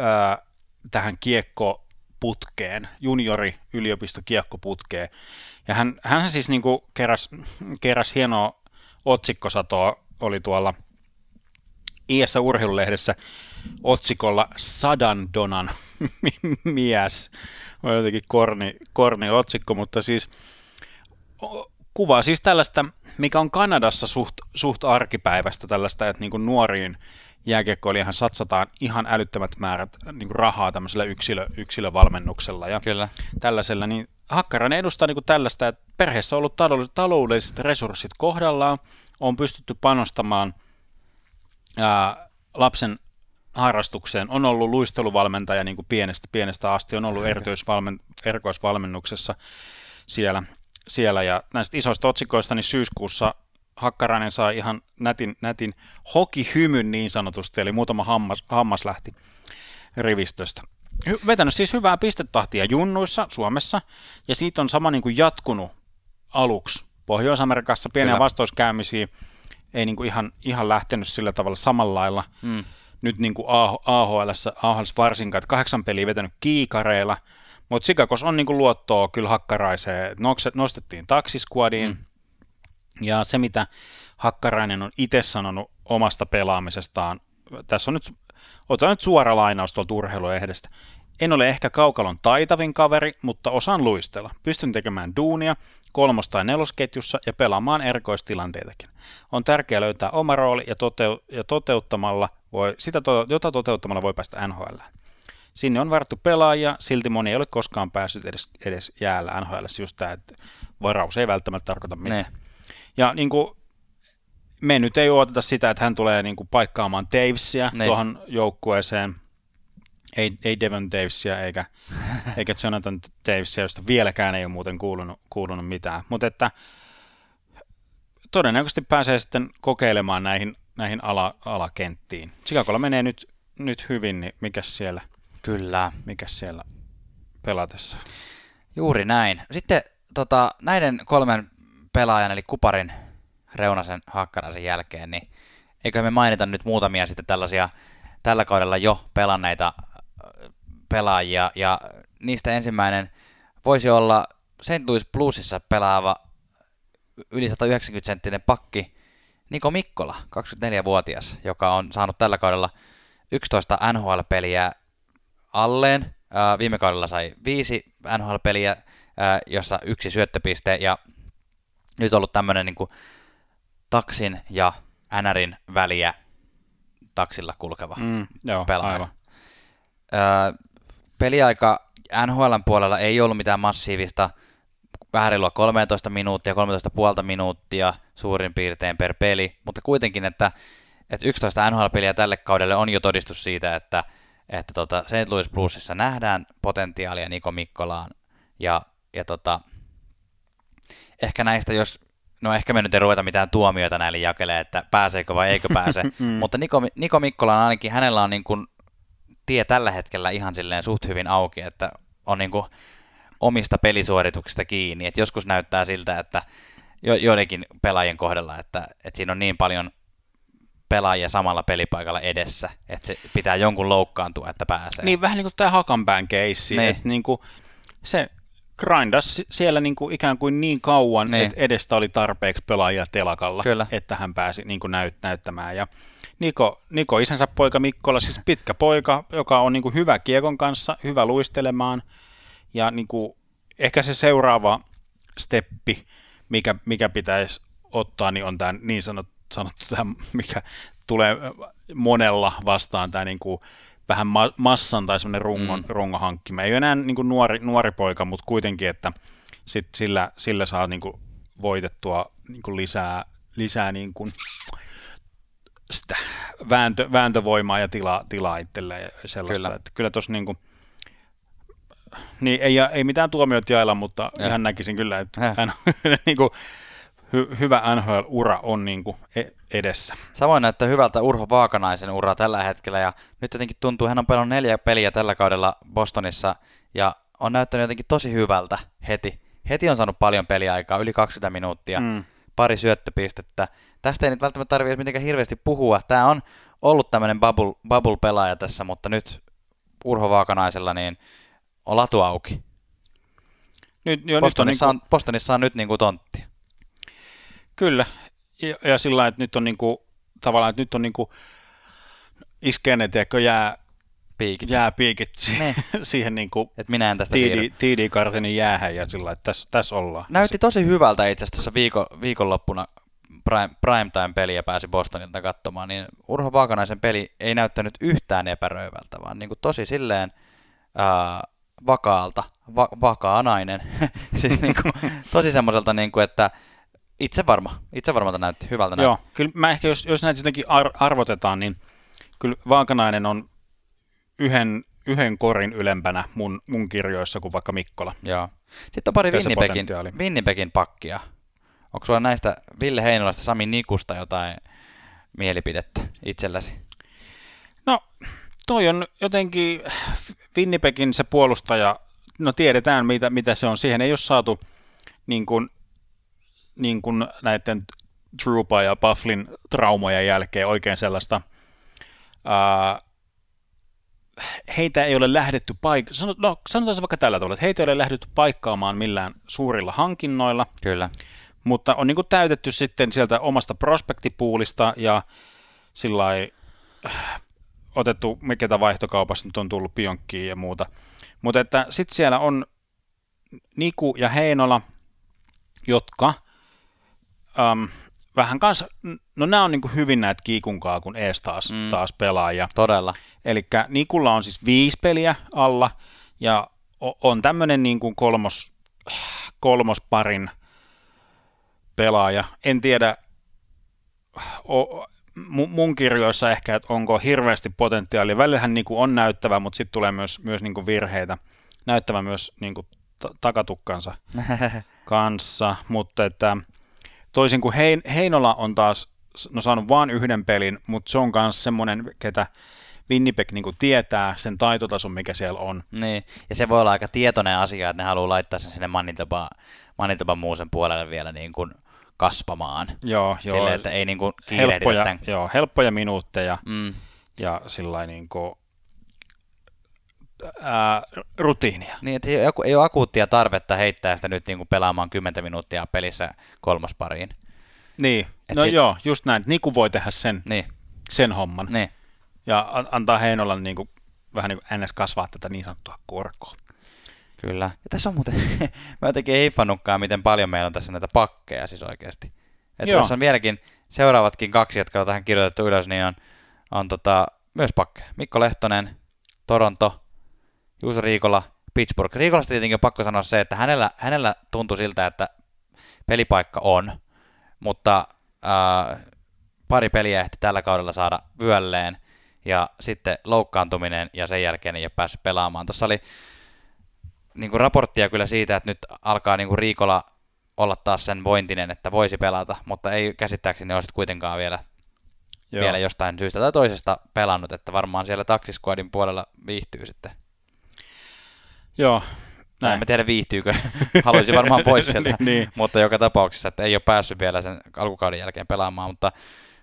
ää, tähän kiekkoputkeen, juniori yliopisto kiekkoputkeen. Ja hän, hän siis niin kuin keräs, keräs hienoa otsikkosatoa, oli tuolla IS Urheilulehdessä otsikolla Sadan Donan [LAUGHS] mies on jotenkin korni, korni otsikko, mutta siis kuvaa siis tällaista, mikä on Kanadassa suht, suht arkipäivästä tällaista, että niin kuin nuoriin jääkiekkoilijahan satsataan ihan älyttömät määrät niin kuin rahaa tämmöisellä yksilö, yksilövalmennuksella ja Kyllä. tällaisella, niin Hakkarainen edustaa niin kuin tällaista, että perheessä on ollut taloudelliset resurssit kohdallaan, on pystytty panostamaan ää, lapsen harrastukseen. On ollut luisteluvalmentaja niin kuin pienestä, pienestä asti, on ollut erityisvalmen, erikoisvalmennuksessa siellä, siellä. Ja näistä isoista otsikoista niin syyskuussa Hakkarainen sai ihan nätin, nätin hokihymyn niin sanotusti, eli muutama hammas, hammas lähti rivistöstä. Hy- vetänyt siis hyvää pistetahtia junnuissa Suomessa, ja siitä on sama niin kuin jatkunut aluksi. Pohjois-Amerikassa pieniä Kyllä. vastoiskäymisiä, ei niin kuin ihan, ihan lähtenyt sillä tavalla samalla lailla. Mm. Nyt niin kuin AHL, AHL varsinkaan, että kahdeksan peliä vetänyt kiikareilla, mutta Sikakos on niin kuin luottoa kyllä hakkaraiseen. Nokset- Nostettiin taksiskuadiin, mm. ja se mitä Hakkarainen on itse sanonut omasta pelaamisestaan, tässä on nyt, otetaan nyt suora lainaus tuolta urheilulehdestä. En ole ehkä kaukalon taitavin kaveri, mutta osaan luistella. Pystyn tekemään duunia kolmos- tai nelosketjussa ja pelaamaan erikoistilanteitakin. On tärkeää löytää oma rooli ja, toteu- ja toteuttamalla voi, sitä, to- jota toteuttamalla voi päästä NHL. Sinne on varattu pelaajia, silti moni ei ole koskaan päässyt edes, edes jäällä NHL. Just tämä, että varaus ei välttämättä tarkoita mitään. Ne. Ja niin kuin, me nyt ei odoteta sitä, että hän tulee niin kuin, paikkaamaan Davesia Niin. tuohon joukkueeseen. Ei, ei Devon Davesia eikä, [LAUGHS] eikä Jonathan Davesia, josta vieläkään ei ole muuten kuulunut, kuulunut mitään. Mutta että todennäköisesti pääsee sitten kokeilemaan näihin, näihin ala, alakenttiin. Chicagolla menee nyt, nyt hyvin, niin mikä siellä, Kyllä. mikäs siellä pelatessa? Juuri näin. Sitten tota, näiden kolmen pelaajan, eli Kuparin, Reunasen, Hakkaraisen jälkeen, niin eikö me mainita nyt muutamia sitten tällaisia tällä kaudella jo pelanneita äh, pelaajia, ja niistä ensimmäinen voisi olla St. Louis Bluesissa pelaava yli 190-senttinen pakki Niko Mikkola, 24-vuotias, joka on saanut tällä kaudella 11 NHL-peliä alleen. Ää, Viime kaudella sai viisi NHL-peliä, ää, jossa yksi syöttöpiste, ja nyt on ollut tämmöinen niin taksin ja NRin väliä taksilla kulkeva Mm, joo, pelaaja. aivan. Ää, peliaika NHLn puolella ei ollut mitään massiivista, vähän reilua 13 minuuttia, 13,5 minuuttia suurin piirtein per peli, mutta kuitenkin, että, että 11 NHL-peliä tälle kaudelle on jo todistus siitä, että, että tota St. Louis Bluesissa nähdään potentiaalia Niko Mikkolaan, ja, ja tota, ehkä näistä, jos, no ehkä me nyt ei ruveta mitään tuomioita näille jakelee, että pääseekö vai eikö pääse, [LAUGHS] mutta Niko, Niko Mikkola on ainakin, hänellä on niin kuin tie tällä hetkellä ihan silleen suht hyvin auki, että on niin kuin omista pelisuorituksista kiinni. Et joskus näyttää siltä, että jo, joidenkin pelaajien kohdalla, että, että siinä on niin paljon pelaajia samalla pelipaikalla edessä, että se pitää jonkun loukkaantua, että pääsee. Niin vähän niin kuin tämä Hakanpään keissi, Niin. että niin kuin se grindas siellä niin kuin ikään kuin niin kauan, Niin. että edestä oli tarpeeksi pelaajia telakalla, Kyllä. että hän pääsi niin kuin näyt, näyttämään. Ja Niko, Niko, isänsä poika Mikkola, siis pitkä poika, joka on niin kuin hyvä kiekon kanssa, hyvä luistelemaan, ja niin kuin ehkä se seuraava steppi, mikä, mikä pitäisi ottaa, niin on tämä niin sanottu, sanottu tämä, mikä tulee monella vastaan, tämä niin kuin vähän ma- massan tai semmoinen rungon, mm. rungon hankkima. Ei ole enää niin kuin nuori, nuori poika, mutta kuitenkin, että sit sillä, sillä saa niin kuin voitettua niin kuin lisää, lisää niin kuin sitä vääntö, vääntövoimaa ja tilaa, tilaa itselleen ja sellaista. Kyllä. Että kyllä tuossa niin kuin, niin ei, ei mitään tuomiot jailla, mutta Ja. ihan näkisin kyllä, että hän, [LAUGHS] niin kuin, hy, hyvä NHL-ura on niin kuin e- edessä. Samoin näyttää hyvältä Urho Vaakanaisen ura tällä hetkellä, ja nyt jotenkin tuntuu, hän on pelannut neljä peliä tällä kaudella Bostonissa, ja on näyttänyt jotenkin tosi hyvältä heti. Heti on saanut paljon peliaikaa, yli 20 minuuttia, Mm. pari syöttöpistettä. Tästä ei nyt välttämättä tarvitse mitenkään hirveästi puhua. Tämä on ollut tämmöinen bubble, bubble-pelaaja tässä, mutta nyt Urho Vaakanaisella niin on latu auki. Nyt, jo, nyt on, niin Bostonissa, kuin, on, Bostonissa on nyt niin kuin tontti. Kyllä, ja, ja sillä että nyt on niin kuin, tavallaan, että nyt on niin kuin, iskee ne, tiedätkö, jää, Piikit. jääpiikit Ne. [LAUGHS] siihen niin kuin Et minä en tästä siirry. TD-kartinin jäähän ja sillä että tässä, tässä ollaan. Näytti tosi hyvältä itse asiassa tuossa viikon, viikonloppuna prime, primetime-peliä pääsi Bostonilta katsomaan, niin Urho Vaakanaisen peli ei näyttänyt yhtään epäröivältä, vaan niin kuin tosi silleen ää, vakaalta, va, vakaa nainen. [LAUGHS] siis niin kuin, tosi semmoiselta, niin kuin, että itse varma, itse varmalta näytti hyvältä. näytti. Joo, kyllä mä ehkä, jos, jos näitä jotenkin ar- arvotetaan, niin kyllä Vaakanainen on yhden, yhden korin ylempänä mun, mun kirjoissa kuin vaikka Mikkola. Joo. Sitten on pari Winnipegin. Winnipegin pakkia. Onko sulla näistä Ville Heinolasta, Sami Nikusta jotain mielipidettä itselläsi? No, toi on jotenkin Winnipegin se puolustaja, no tiedetään mitä, mitä se on. Siihen ei ole saatu niin kuin, niin kuin näiden Trupa ja Bufflin traumojen jälkeen oikein sellaista ää, heitä ei ole lähdetty paik- no, sanotaan se vaikka tällä tavalla, että heitä ei ole lähdetty paikkaamaan millään suurilla hankinnoilla, Kyllä. mutta on niin kuin täytetty sitten sieltä omasta prospektipuulista ja sillä äh, otettu, ketä vaihtokaupassa nyt on tullut Pionkkiin ja muuta. Mutta että sitten siellä on Niku ja Heinola, jotka äm, vähän kanssa, no nämä on niinku hyvin näitä kiikunkaa, kun ees taas, mm. taas pelaa. Ja, Todella. Eli Nikulla on siis viisi peliä alla ja on tämmöinen niin kuin kolmos, kolmosparin pelaaja. En tiedä, o, mun kirjoissa ehkä, että onko hirveästi potentiaalia. Välillähän niin kuin on näyttävä, mutta sitten tulee myös, myös niin kuin virheitä. Näyttävä myös niin kuin t- takatukkansa [LAUGHS] kanssa, mutta että toisin kuin Hein, Heinola on taas no, saanut vain yhden pelin, mutta se on myös semmoinen, ketä Winnipeg niin tietää sen taitotason, mikä siellä on. Niin, ja se voi olla aika tietoinen asia, että ne haluaa laittaa sen sinne Manitoba, Manitoba muusen puolelle vielä niin kuin kasvamaan. Joo, joo. Silleen, että ei niin kuin helppoja, tämän. joo, helppoja minuutteja mm. ja sillä niin kuin, ää, rutiinia. Niin, että ei ole, ei ole akuuttia tarvetta heittää sitä nyt niin kuin pelaamaan 10 minuuttia pelissä kolmospariin. Niin, Et no sit... joo, just näin. Niku voi tehdä sen, niin. sen homman. Niin. Ja antaa Heinolan niin kuin, vähän niin kuin ns. kasvaa tätä niin sanottua korkoa. Kyllä. Ja tässä on muuten, [LAUGHS] mä jotenkin ei hiffannutkaan, miten paljon meillä on tässä näitä pakkeja siis oikeasti. Että tässä on vieläkin seuraavatkin kaksi, jotka on tähän kirjoitettu ylös, niin on, on tota, myös pakkeja. Mikko Lehtonen, Toronto, Juuso Riikola, Pittsburgh. Riikolasta tietenkin on pakko sanoa se, että hänellä, hänellä tuntui siltä, että pelipaikka on, mutta ää, pari peliä ehti tällä kaudella saada vyölleen, ja sitten loukkaantuminen, ja sen jälkeen ei ole päässyt pelaamaan. Tuossa oli niin kuin raporttia kyllä siitä, että nyt alkaa niin kuin Riikola olla taas sen vointinen, että voisi pelata, mutta ei käsittääkseni ole kuitenkaan vielä, Joo. vielä jostain syystä tai toisesta pelannut, että varmaan siellä taksiskuadin puolella viihtyy sitten. Joo, näin. En mä tiedä viihtyykö, [LAUGHS] haluaisin varmaan pois [LAUGHS] sieltä, niin, niin. mutta joka tapauksessa, että ei ole päässyt vielä sen alkukauden jälkeen pelaamaan, mutta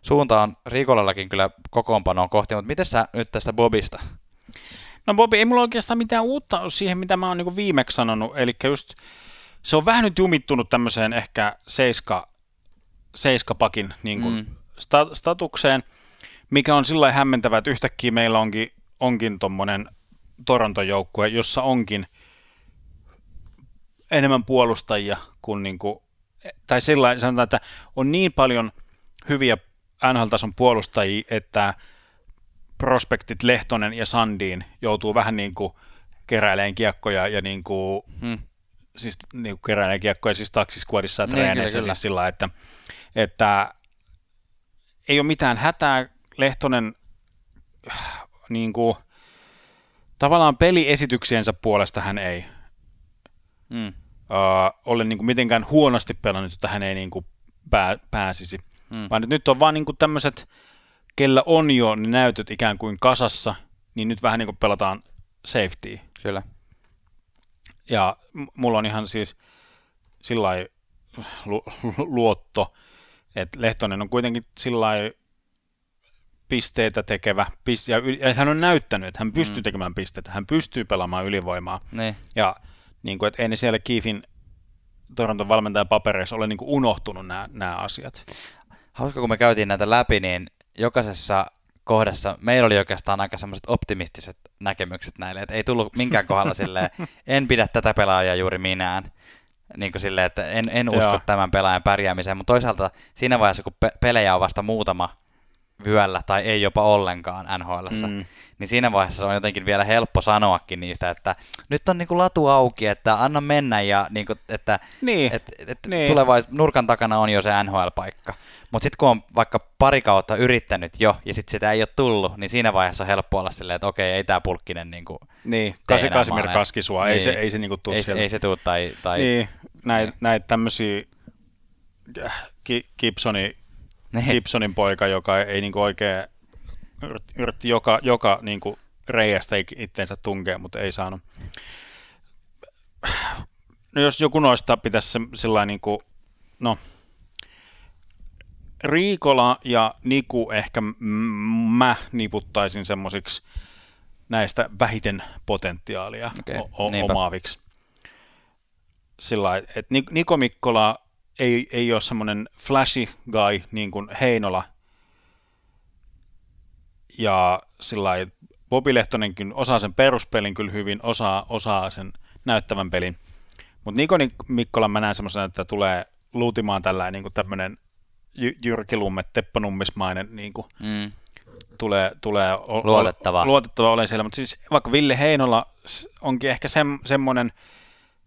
suunta on Riikolallakin kyllä kokoonpanoon kohti, mutta miten sä nyt tästä Bobista? No Bobi, ei mulla oikeastaan mitään uutta ole siihen, mitä mä oon niin viimeksi sanonut, eli just se on vähän nyt jumittunut tämmöiseen ehkä seiska, seiskapakin niin kuin mm. sta, statukseen, mikä on sillä hämmentävä, että yhtäkkiä meillä onkin, onkin tuommoinen Toronto-joukkue, jossa onkin enemmän puolustajia kuin, niin kuin tai sillä sanotaan, että on niin paljon hyviä NHL-tason puolustajia, että prospektit Lehtonen ja Sandiin joutuu vähän niin kuin keräileen kiekkoja ja niin kuin, hmm. siis niin kuin keräileen kiekkoja siis taksiskuodissa ja niin, treeneissä siis sillä, että, että ei ole mitään hätää. Lehtonen niin kuin, tavallaan peliesityksiensä puolesta hän ei hmm. uh, ole niin kuin mitenkään huonosti pelannut, että hän ei niin kuin pää, pääsisi. Hmm. Vaan nyt on vaan niin kuin tämmöiset kellä on jo ne näytöt ikään kuin kasassa, niin nyt vähän niin kuin pelataan safety. Kyllä. Ja mulla on ihan siis sillä lu- luotto, että Lehtonen on kuitenkin sillä pisteitä tekevä, ja, ja hän on näyttänyt, että hän pystyy mm. tekemään pisteitä, hän pystyy pelaamaan ylivoimaa. Ne. Ja niin kuin, että ei ne siellä Kiifin Toronton valmentajan papereissa ole niin kuin unohtunut nämä, nämä asiat. Hauska, kun me käytiin näitä läpi, niin jokaisessa kohdassa meillä oli oikeastaan aika semmoiset optimistiset näkemykset näille, että ei tullut minkään kohdalla [LAUGHS] silleen, en pidä tätä pelaajaa juuri minään, niin kuin silleen, että en, en usko Joo. tämän pelaajan pärjäämiseen, mutta toisaalta siinä vaiheessa, kun pe- pelejä on vasta muutama vyöllä tai ei jopa ollenkaan nhl mm. niin siinä vaiheessa on jotenkin vielä helppo sanoakin niistä, että nyt on niinku latu auki, että anna mennä ja niinku, että niin. et, et niin. tulevais, nurkan takana on jo se NHL-paikka. Mutta sitten kun on vaikka pari kautta yrittänyt jo ja sitten sitä ei ole tullut, niin siinä vaiheessa on helppo olla silleen, että okei, ei tämä pulkkinen niinku Niin, Kasi Kasimir Kaskisua, niin. ei se, ei se niinku tuu ei, ei se tuu tai... tai... Niin, näitä niin. näit tämmöisiä äh, Gibsoni, Niin. Gibsonin poika, joka ei niinku oikein yritti, joka, joka niinku reiästä itteensä tunkea, mutta ei saanut. No jos joku noista pitäisi se, sillä niinku, no, Riikola ja Niku ehkä m- mä niputtaisin semmoisiksi näistä vähiten potentiaalia Okei, o- o- omaaviksi. Sillä että Nik- Niko Mikkola ei, ei ole semmoinen flashy guy niin kuin Heinola. Ja sillä Bobi Lehtonenkin osaa sen peruspelin kyllä hyvin, osaa, osaa sen näyttävän pelin. Mutta Niko Nik- Mikkola mä näen semmoisen, että tulee luutimaan tällä niin kuin tämmöinen Jy- Jyrki Lumme, Teppo Nummismainen niin kuin Mm. tulee, tulee o- Luotettava. O- luotettava olen siellä, mutta siis vaikka Ville Heinola onkin ehkä sem, semmoinen,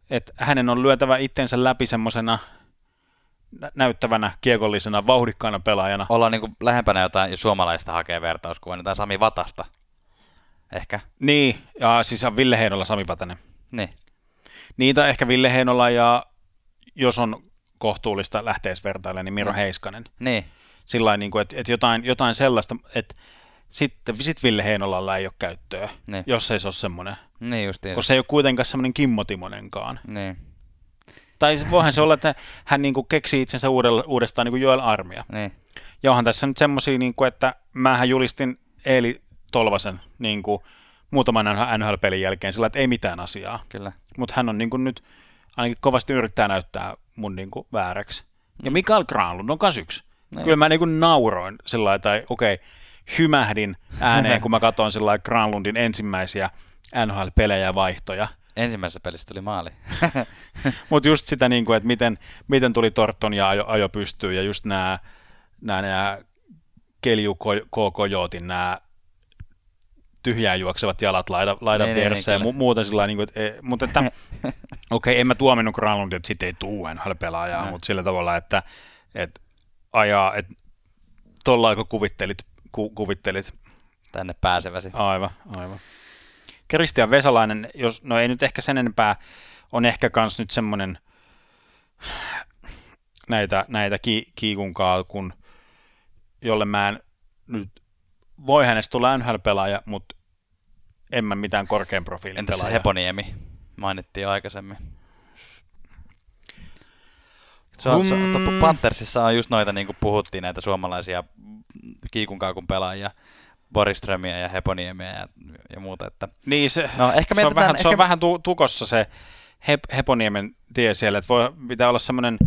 että hänen on lyötävä itsensä läpi semmoisena näyttävänä, kiekollisena, vauhdikkaana pelaajana. Ollaan niin lähempänä jotain suomalaista hakee vertauskuvaa, jotain Sami Vatasta. Ehkä. Niin, ja siis on Ville Heinola, Sami Vatanen. Niin. Niitä ehkä Ville Heinola ja jos on kohtuullista lähteessä vertailemaan, niin Miro Mm. Heiskanen. Niin. Sillä niin kuin, että, että jotain, jotain sellaista, että sitten sit Ville Heinolalla ei ole käyttöä, Niin. jos ei se ole semmoinen. Niin justiin. Koska se ei ole kuitenkaan semmoinen Kimmo Timonenkaan. Niin. Tai voihan se olla, että hän niin kuin keksii itsensä uudella, uudestaan niin kuin Joel Armia. Niin. Ja onhan tässä nyt semmoisia, niin kuin, että mähän julistin Eeli Tolvasen niin kuin, muutaman NHL-pelin jälkeen sillä, että ei mitään asiaa. Kyllä. Mutta hän on niin kuin, nyt ainakin kovasti yrittää näyttää mun niin kuin, vääräksi. Ja Mikael Granlund on kas yksi. Niin. Kyllä mä niin kuin, nauroin sillä tai okei, okay, hymähdin ääneen, kun mä katsoin sillä Granlundin ensimmäisiä NHL-pelejä ja vaihtoja. Ensimmäisessä pelissä tuli maali. [LAUGHS] Mutta just sitä, niin kuin, että miten, miten tuli Torton ja ajo, ajo pystyy, ja just nämä, nämä, nämä Kelju. Kojootin, nämä tyhjään juoksevat jalat laidan, laidan Niin, niin, niin, vieressä, ja mu- muuta sillä niin kuin, että, e- mutta että, okei, okay, en mä tuominnut Granlundin, että sitten ei tuu NHL-pelaajaa, Näin. mutta sillä tavalla, että, että ajaa, että tuolla kun kuvittelit, ku, kuvittelit Tänne pääseväsi. Aivan, aivan. Kristian Vesalainen, jos, no ei nyt ehkä sen enempää, on ehkä kans nyt semmoinen näitä, näitä ki, kiikunkaa, kun jolle mä en nyt, voi hänestä tulla NHL-pelaaja, mutta en mä mitään korkean profiilin Entäs se pelaaja. Heponiemi? Mainittiin aikaisemmin. Se on, se, Hmm. to- Panthersissa on just noita, niin kuin puhuttiin, näitä suomalaisia kiikunkaakun pelaajia, Boriströmiä ja Heponiemiä ja, ja muuta. Että, Niin se, no, ehkä se, on vähän, se on ehkä- vähän tu, tukossa se Hep, Heponiemen tie siellä, että voi, pitää olla semmoinen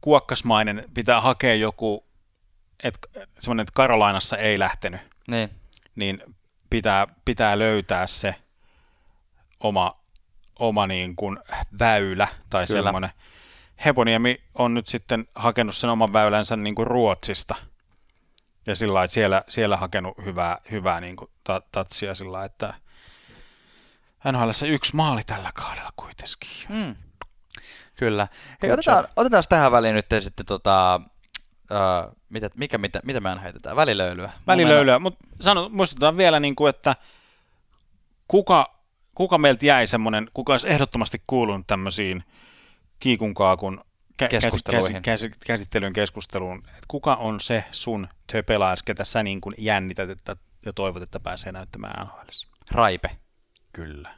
kuokkasmainen, pitää hakea joku, että semmoinen, että Karolainassa ei lähtenyt, niin, niin pitää, pitää löytää se oma, oma niin kuin väylä tai Kyllä. semmoinen. Heponiemi on nyt sitten hakenut sen oman väylänsä niin kuin Ruotsista. Ja sillä lailla, että siellä, siellä hakenut hyvää, hyvää niin kuin ta- tatsia sillä lailla, että NHL yksi maali tällä kaudella kuitenkin. mm. kyllä. Hei, otetaan, otetaan tähän väliin nyt sitten tota, uh, mitä, mikä, mitä, mitä me heitetään? Välilöylyä. Välilöylyä, mutta muistutetaan vielä, niin kuin, että kuka, kuka meiltä jäi semmoinen, kuka olisi ehdottomasti kuulunut tämmöisiin kiikunkaakun Keskusteluihin. Käs, käs, käsittelyyn keskusteluun, että kuka on se sun töpelais, ketä sä niin kuin jännität että, ja toivot, että pääsee näyttämään NHL. Raipe. Kyllä.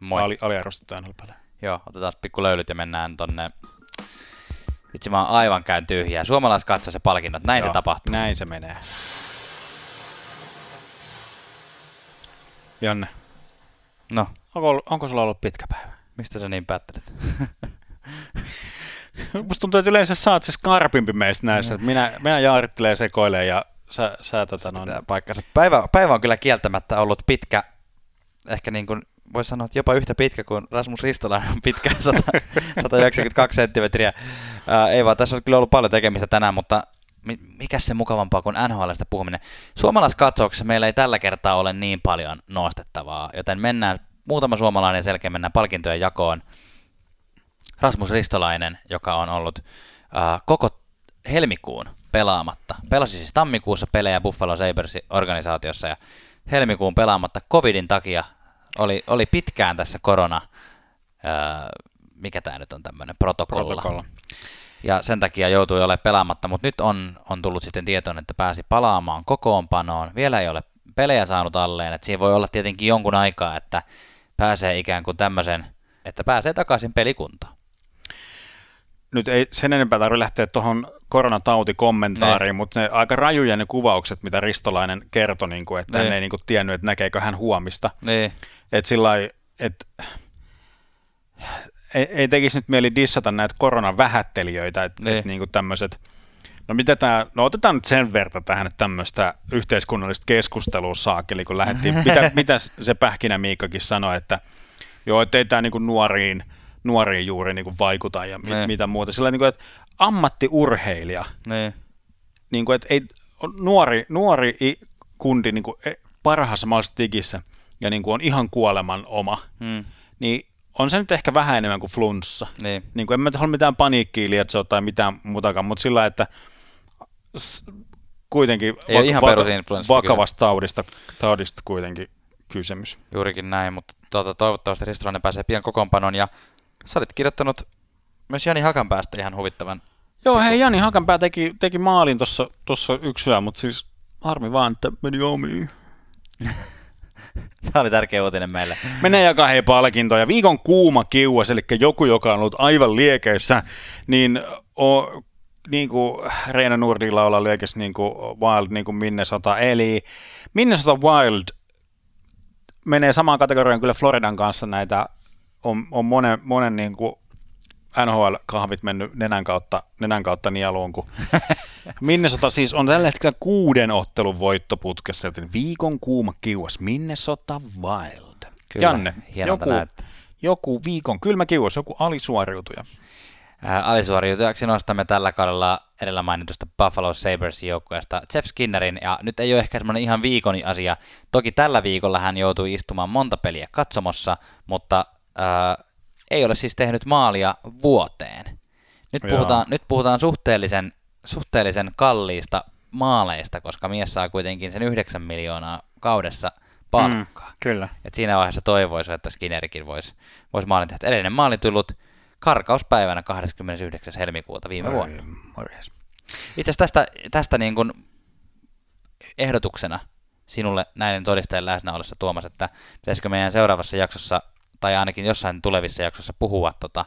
Moi. Ali, aliarvostettu nhl Joo, otetaan pikku löylyt ja mennään tonne. Itse mä oon aivan käyn tyhjää. Suomalais katsoo se palkinnot. Näin se tapahtuu. Näin se menee. Janne, No, onko, onko sulla ollut pitkä päivä? mistä sä niin päättelet? [LAUGHS] [LAUGHS] Musta tuntuu, että yleensä sä oot se skarpimpi meistä näissä. Että minä, minä jaarittelen sekoilee ja sä, sä tota, no, Pitää paikkansa. Päivä, päivä on kyllä kieltämättä ollut pitkä, ehkä niin kuin voisi sanoa, että jopa yhtä pitkä kuin Rasmus Ristolainen on pitkä, [LAUGHS] 100, 192 senttimetriä. Ää, ei vaan, tässä on kyllä ollut paljon tekemistä tänään, mutta mi- mikä se mukavampaa kuin NHLstä puhuminen. Suomalaiskatsauksessa meillä ei tällä kertaa ole niin paljon nostettavaa, joten mennään muutama suomalainen selkeä mennään palkintojen jakoon. Rasmus Ristolainen, joka on ollut ää, koko helmikuun pelaamatta. Pelasi siis tammikuussa pelejä Buffalo Sabresin organisaatiossa ja helmikuun pelaamatta covidin takia oli, oli pitkään tässä korona, ää, mikä tämä nyt on tämmöinen protokolla. protokolla. ja sen takia joutui olemaan pelaamatta, mutta nyt on, on tullut sitten tietoon, että pääsi palaamaan kokoonpanoon. Vielä ei ole pelejä saanut alleen, että siinä voi olla tietenkin jonkun aikaa, että pääsee ikään kuin tämmöisen, että pääsee takaisin pelikuntaan. Nyt ei sen enempää tarvitse lähteä tuohon koronatautikommentaariin, Ne. mutta ne aika rajuja ne kuvaukset, mitä Ristolainen kertoi, niin kuin, että Ne. hän ei niin kuin, tiennyt, että näkeekö hän huomista. Niin, Että sillä että ei, ei tekisi nyt mieli dissata näitä koronavähättelijöitä, että Niin. et, niinku tämmöiset, no mitä tää, no otetaan nyt sen verran tähän, että tämmöistä yhteiskunnallista keskustelua saakeli, kun lähdettiin, [LAUGHS] mitä, mitä se Pähkinä Miikkakin sanoi, että joo, että ei tämä niinku nuoriin, nuoriin juuri niinku vaikuta ja mit, Niin. mitä muuta. Sillä niinku, että ammattiurheilija, niin, niin kuin, että ei, nuori, nuori kundi niin kuin parhaassa mahdollisessa digissä ja niin kuin on ihan kuoleman oma, mm, niin on se nyt ehkä vähän enemmän kuin flunssa. niin, Niin kuin en mä halua mitään paniikkiä lietsoa tai mitään muutakaan, mutta sillä että kuitenkin Ei ole ihan perusinfluenssasta vakavasta taudista, taudista kuitenkin kysymys. juurikin näin, mutta tuota, toivottavasti Ristolainen pääsee pian kokoonpanoon ja sä olit kirjoittanut myös Jani Hakanpäästä ihan huvittavan. Joo, hei Jani Hakanpää teki, teki maalin tuossa yksi hyvä, mutta siis harmi vaan, että meni omiin. [LAUGHS] Tämä oli tärkeä uutinen meille. Menee jakaa hei palkintoja. Viikon kuuma kiuas, eli joku, joka on ollut aivan liekeissä, niin, o, niin kuin Reina Nurdilla olla liekeissä niin kuin Wild, niin kuin Minnesota. Eli Minnesota Wild menee samaan kategoriaan kyllä Floridan kanssa näitä, on, on monen, monen niin kuin NHL-kahvit mennyt nenän kautta, nenän kautta nieluun, kun [LAUGHS] Minnesota siis on tällä hetkellä kuuden ottelun voittoputkessa, joten viikon kuuma kiuas Minnesota Wild. Kyllä, Janne, joku, näyttää. joku viikon kylmä kiuas, joku alisuoriutuja. Ää, Alisuoriutujaksi nostamme tällä kaudella edellä mainitusta Buffalo Sabres joukkueesta Jeff Skinnerin, ja nyt ei ole ehkä semmoinen ihan viikon asia. Toki tällä viikolla hän joutui istumaan monta peliä katsomossa, mutta ää, ei ole siis tehnyt maalia vuoteen. Nyt Joo. puhutaan, nyt puhutaan suhteellisen, suhteellisen kalliista maaleista, koska mies saa kuitenkin sen 9 miljoonaa kaudessa palkkaa. Mm. kyllä. Et siinä vaiheessa toivoisi, että Skinnerikin voisi vois maalin tehdä. Edellinen maali tullut karkauspäivänä 29. helmikuuta viime vuonna. Morjes. Itse asiassa tästä, tästä niin kuin ehdotuksena sinulle näiden todistajien läsnä ollessa Tuomas, että pitäisikö meidän seuraavassa jaksossa, tai ainakin jossain tulevissa jaksossa puhua tota,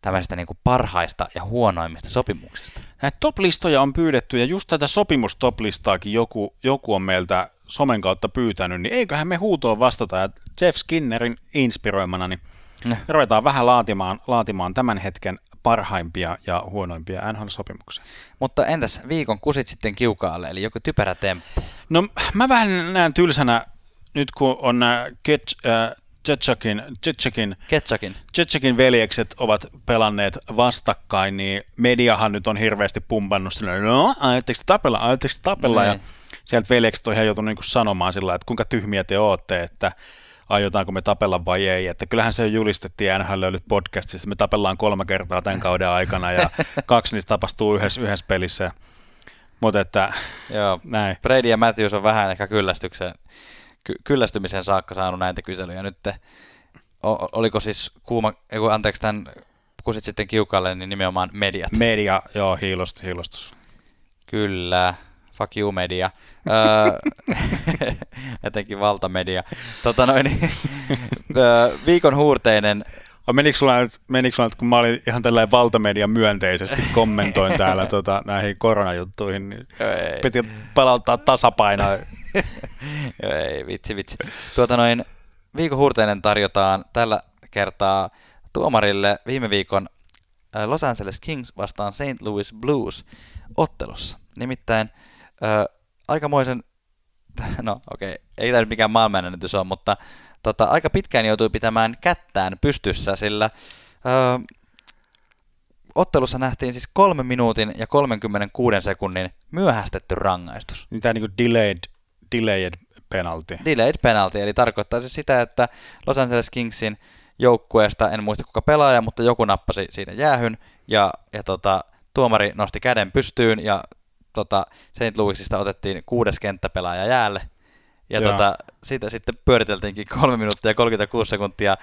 tämmöisistä niin parhaista ja huonoimmista sopimuksista. Näitä top-listoja on pyydetty, ja just tätä sopimustoplistaakin joku, joku on meiltä somen kautta pyytänyt, niin eiköhän me huutoon vastata, ja Jeff Skinnerin inspiroimana, niin Näh. ruvetaan vähän laatimaan, laatimaan tämän hetken parhaimpia ja huonoimpia NHL-sopimuksia. Mutta entäs viikon kusit sitten kiukaalle, eli joku typerä temppu? No mä vähän näen tylsänä, nyt kun on nämä äh, Tsetsakin, Tsetsakin, Ketsakin. Tsetsakin veljekset ovat pelanneet vastakkain, niin mediahan nyt on hirveästi pumpannut sillä, no, ajatteko te tapella, ajatteko te tapella, ja Niin. sieltä veljekset on ihan joutunut niin sanomaan sillä että kuinka tyhmiä te ootte, että aiotaanko me tapella vai ei, että kyllähän se julistettiin NHL löylyt podcastissa, että me tapellaan kolme kertaa tämän [LAUGHS] kauden aikana, ja kaksi niistä tapahtuu yhdessä, yhdessä pelissä, mutta että Joo. [LAUGHS] näin. Brady ja Matthews on vähän ehkä kyllästyksen, ky- kyllästymisen saakka saanut näitä kyselyjä. Nyt o- oliko siis kuuma, kun anteeksi tämän kusit sitten kiukalle, niin nimenomaan mediat. Media, joo, hiilostus, hiilostus. Kyllä. Fuck you media. Öö, [LAUGHS] etenkin valtamedia. Tota noin, [LAUGHS] öö, viikon huurteinen Menikö sulla, nyt, menikö sulla nyt, kun mä olin ihan tällainen valtamedia myönteisesti kommentoin täällä tota, näihin koronajuttuihin, niin Ei. piti palauttaa tasapainoa. [LAUGHS] Ei, vitsi, vitsi. Tuota noin, viikon huurteinen tarjotaan tällä kertaa tuomarille viime viikon äh, Los Angeles Kings vastaan St. Louis Blues ottelussa. Nimittäin äh, aikamoisen, [LAUGHS] no okei, okay, ei tämä nyt mikään maailmanennätys ole, mutta tota, aika pitkään joutui pitämään kättään pystyssä, sillä äh, ottelussa nähtiin siis kolme minuutin ja 36 sekunnin myöhästetty rangaistus. Niin tämä niinku delayed, delayed penalty. Delayed penalty, eli tarkoittaa siis sitä, että Los Angeles Kingsin joukkueesta, en muista kuka pelaaja, mutta joku nappasi siinä jäähyn, ja, ja tota, tuomari nosti käden pystyyn, ja tota, St. Louisista otettiin kuudes kenttäpelaaja jäälle, ja Joo. tota, siitä sitten pyöriteltiinkin 3 minuuttia ja 36 sekuntia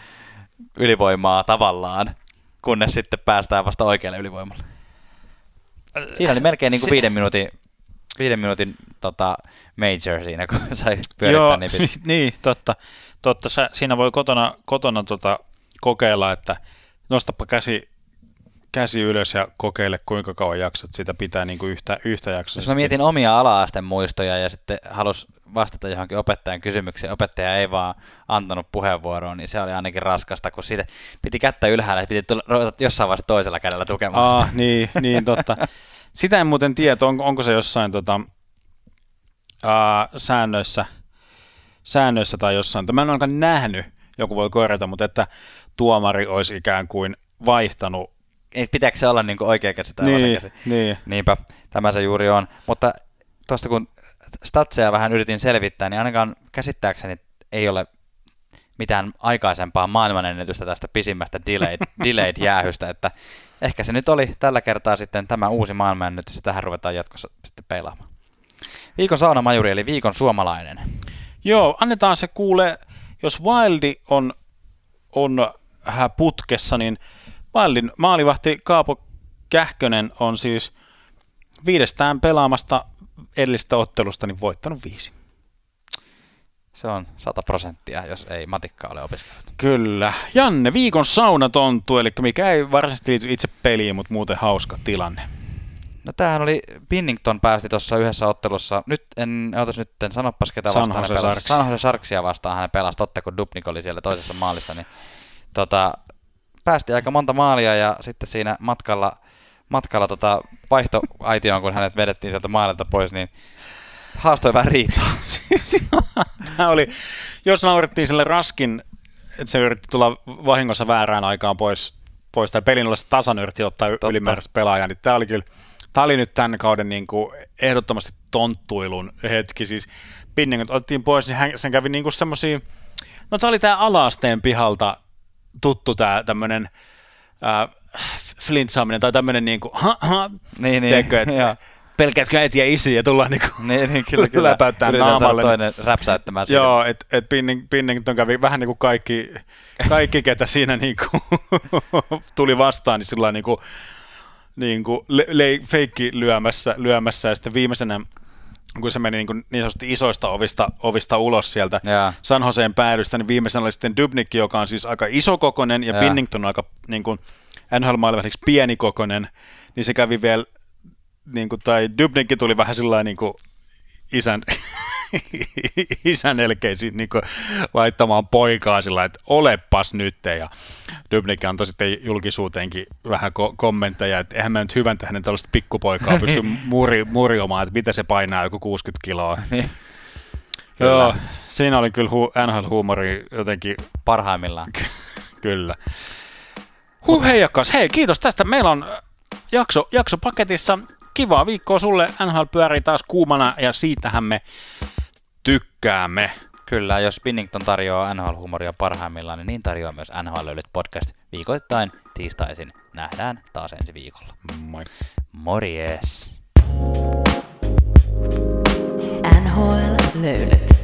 ylivoimaa tavallaan, kunnes sitten päästään vasta oikealle ylivoimalle. Siinä oli melkein niin kuin viiden minuutin, viiden minuutin tota, major siinä, kun [LAUGHS] sai pyörittää Joo, niin pitkään. [LAUGHS] niin, totta. totta. Sä, siinä voi kotona, kotona tota, kokeilla, että nostapa käsi, käsi ylös ja kokeile, kuinka kauan jaksat sitä pitää niin kuin yhtä, yhtä jaksoa. Jos mä mietin omia ala-asteen muistoja ja sitten halus vastata johonkin opettajan kysymykseen, opettaja ei vaan antanut puheenvuoroa, niin se oli ainakin raskasta, kun siitä piti kättä ylhäällä ja piti tulla, jossain vaiheessa toisella kädellä tukemaan Ah, sitä. niin, niin, totta. [LAUGHS] Sitä en muuten tiedä, on, onko se jossain tota, ää, säännöissä, säännöissä tai jossain. Mä en ainakaan nähnyt, joku voi korjata, mutta että tuomari olisi ikään kuin vaihtanut. Ei, pitääkö se olla niin oikea käsi tai Niin, käsi? niin. Niinpä, tämä se juuri on. Mutta tuosta kun statseja vähän yritin selvittää, niin ainakaan käsittääkseni ei ole mitään aikaisempaa maailmanennätystä tästä pisimmästä delayed, [LAUGHS] delayed jäähystä, että ehkä se nyt oli tällä kertaa sitten tämä uusi maailmanennätys, ja tähän ruvetaan jatkossa sitten peilaamaan. Viikon saunamajuri, eli viikon suomalainen. Joo, annetaan se kuule, jos Wildi on, on hä, putkessa, niin Wildin maalivahti Kaapo Kähkönen on siis viidestään pelaamasta edellistä ottelusta niin voittanut viisi. Se on 100 prosenttia, jos ei matikka ole opiskellut. Kyllä. Janne, viikon saunatonttu, eli mikä ei varsinaisesti liity itse peliin, mutta muuten hauska tilanne. No tämähän oli, Pinnington päästi tuossa yhdessä ottelussa, nyt en, otas nyt, en sanopas ketä San vastaan Jose hän pelasi. San Jose Sharksia vastaan hän pelasi, totta kun Dubnik oli siellä toisessa maalissa, niin tota, päästi aika monta maalia ja sitten siinä matkalla, matkalla tota, vaihtoaitioon, kun hänet vedettiin sieltä maalilta pois, niin haastoi vähän riitaa. [LAUGHS] Tämä oli, jos naurettiin sille raskin, että se yritti tulla vahingossa väärään aikaan pois, pois tai pelin ollessa tasan yritti ottaa Totta. ylimääräistä pelaajaa, niin tämä oli kyllä, tämä oli nyt tämän kauden niin kuin ehdottomasti tonttuilun hetki, siis Pinning otettiin pois, niin hän, sen kävi niin kuin semmosia, no tämä oli tämä alaasteen pihalta tuttu tämä tämmöinen äh, flintsaaminen tai tämmöinen niin kuin, ha, [LAUGHS] ha, niin, niin, tiedätkö, että. [LAUGHS] pelkäätkö äiti ja isi ja tullaan niin kuin, [LAUGHS] niin, niin, kyllä, kyllä. saada naamalle. toinen räpsäyttämään siinä. Joo, että et Pinning, Pinnington kävi vähän niin kuin kaikki, kaikki ketä siinä niin kuin [LAUGHS] tuli vastaan, niin sillä niin kuin, niin kuin le, le, feikki lyömässä, lyömässä ja sitten viimeisenä kun se meni niin, kuin niin sanotusti isoista ovista, ovista ulos sieltä Jaa. San Joseen päädystä, niin viimeisenä oli sitten Dubnikki, joka on siis aika isokokonen, ja Jaa. Pinnington on aika niin kuin NHL-maailmaisiksi pienikokonen, niin se kävi vielä, niin kuin, tai Dubnikki tuli vähän sillä niin kuin isän, [LAUGHS] isän elkeisiin niin kuin laittamaan poikaa sillä että olepas nyt, ja Dubnik antoi sitten julkisuuteenkin vähän ko- kommentteja, että eihän mä nyt hyvän hänen tällaista pikkupoikaa pysty [LAUGHS] muri, murjomaan, että mitä se painaa, joku 60 kiloa. [LAUGHS] Niin. Joo, Kyllä. siinä oli kyllä hu- NHL-huumori jotenkin, Parhaimmillaan. kyllä. Huh, heijakas. Hei, kiitos tästä. Meillä on jakso, jakso paketissa. Kivaa viikkoa sulle. NHL pyörii taas kuumana ja siitähän me tykkäämme. Kyllä, jos Pinnington tarjoaa NHL-humoria parhaimmillaan, niin niin tarjoaa myös NHL Löylyt podcast viikoittain tiistaisin. Nähdään taas ensi viikolla. Moi. Morjes! NHL löylyt.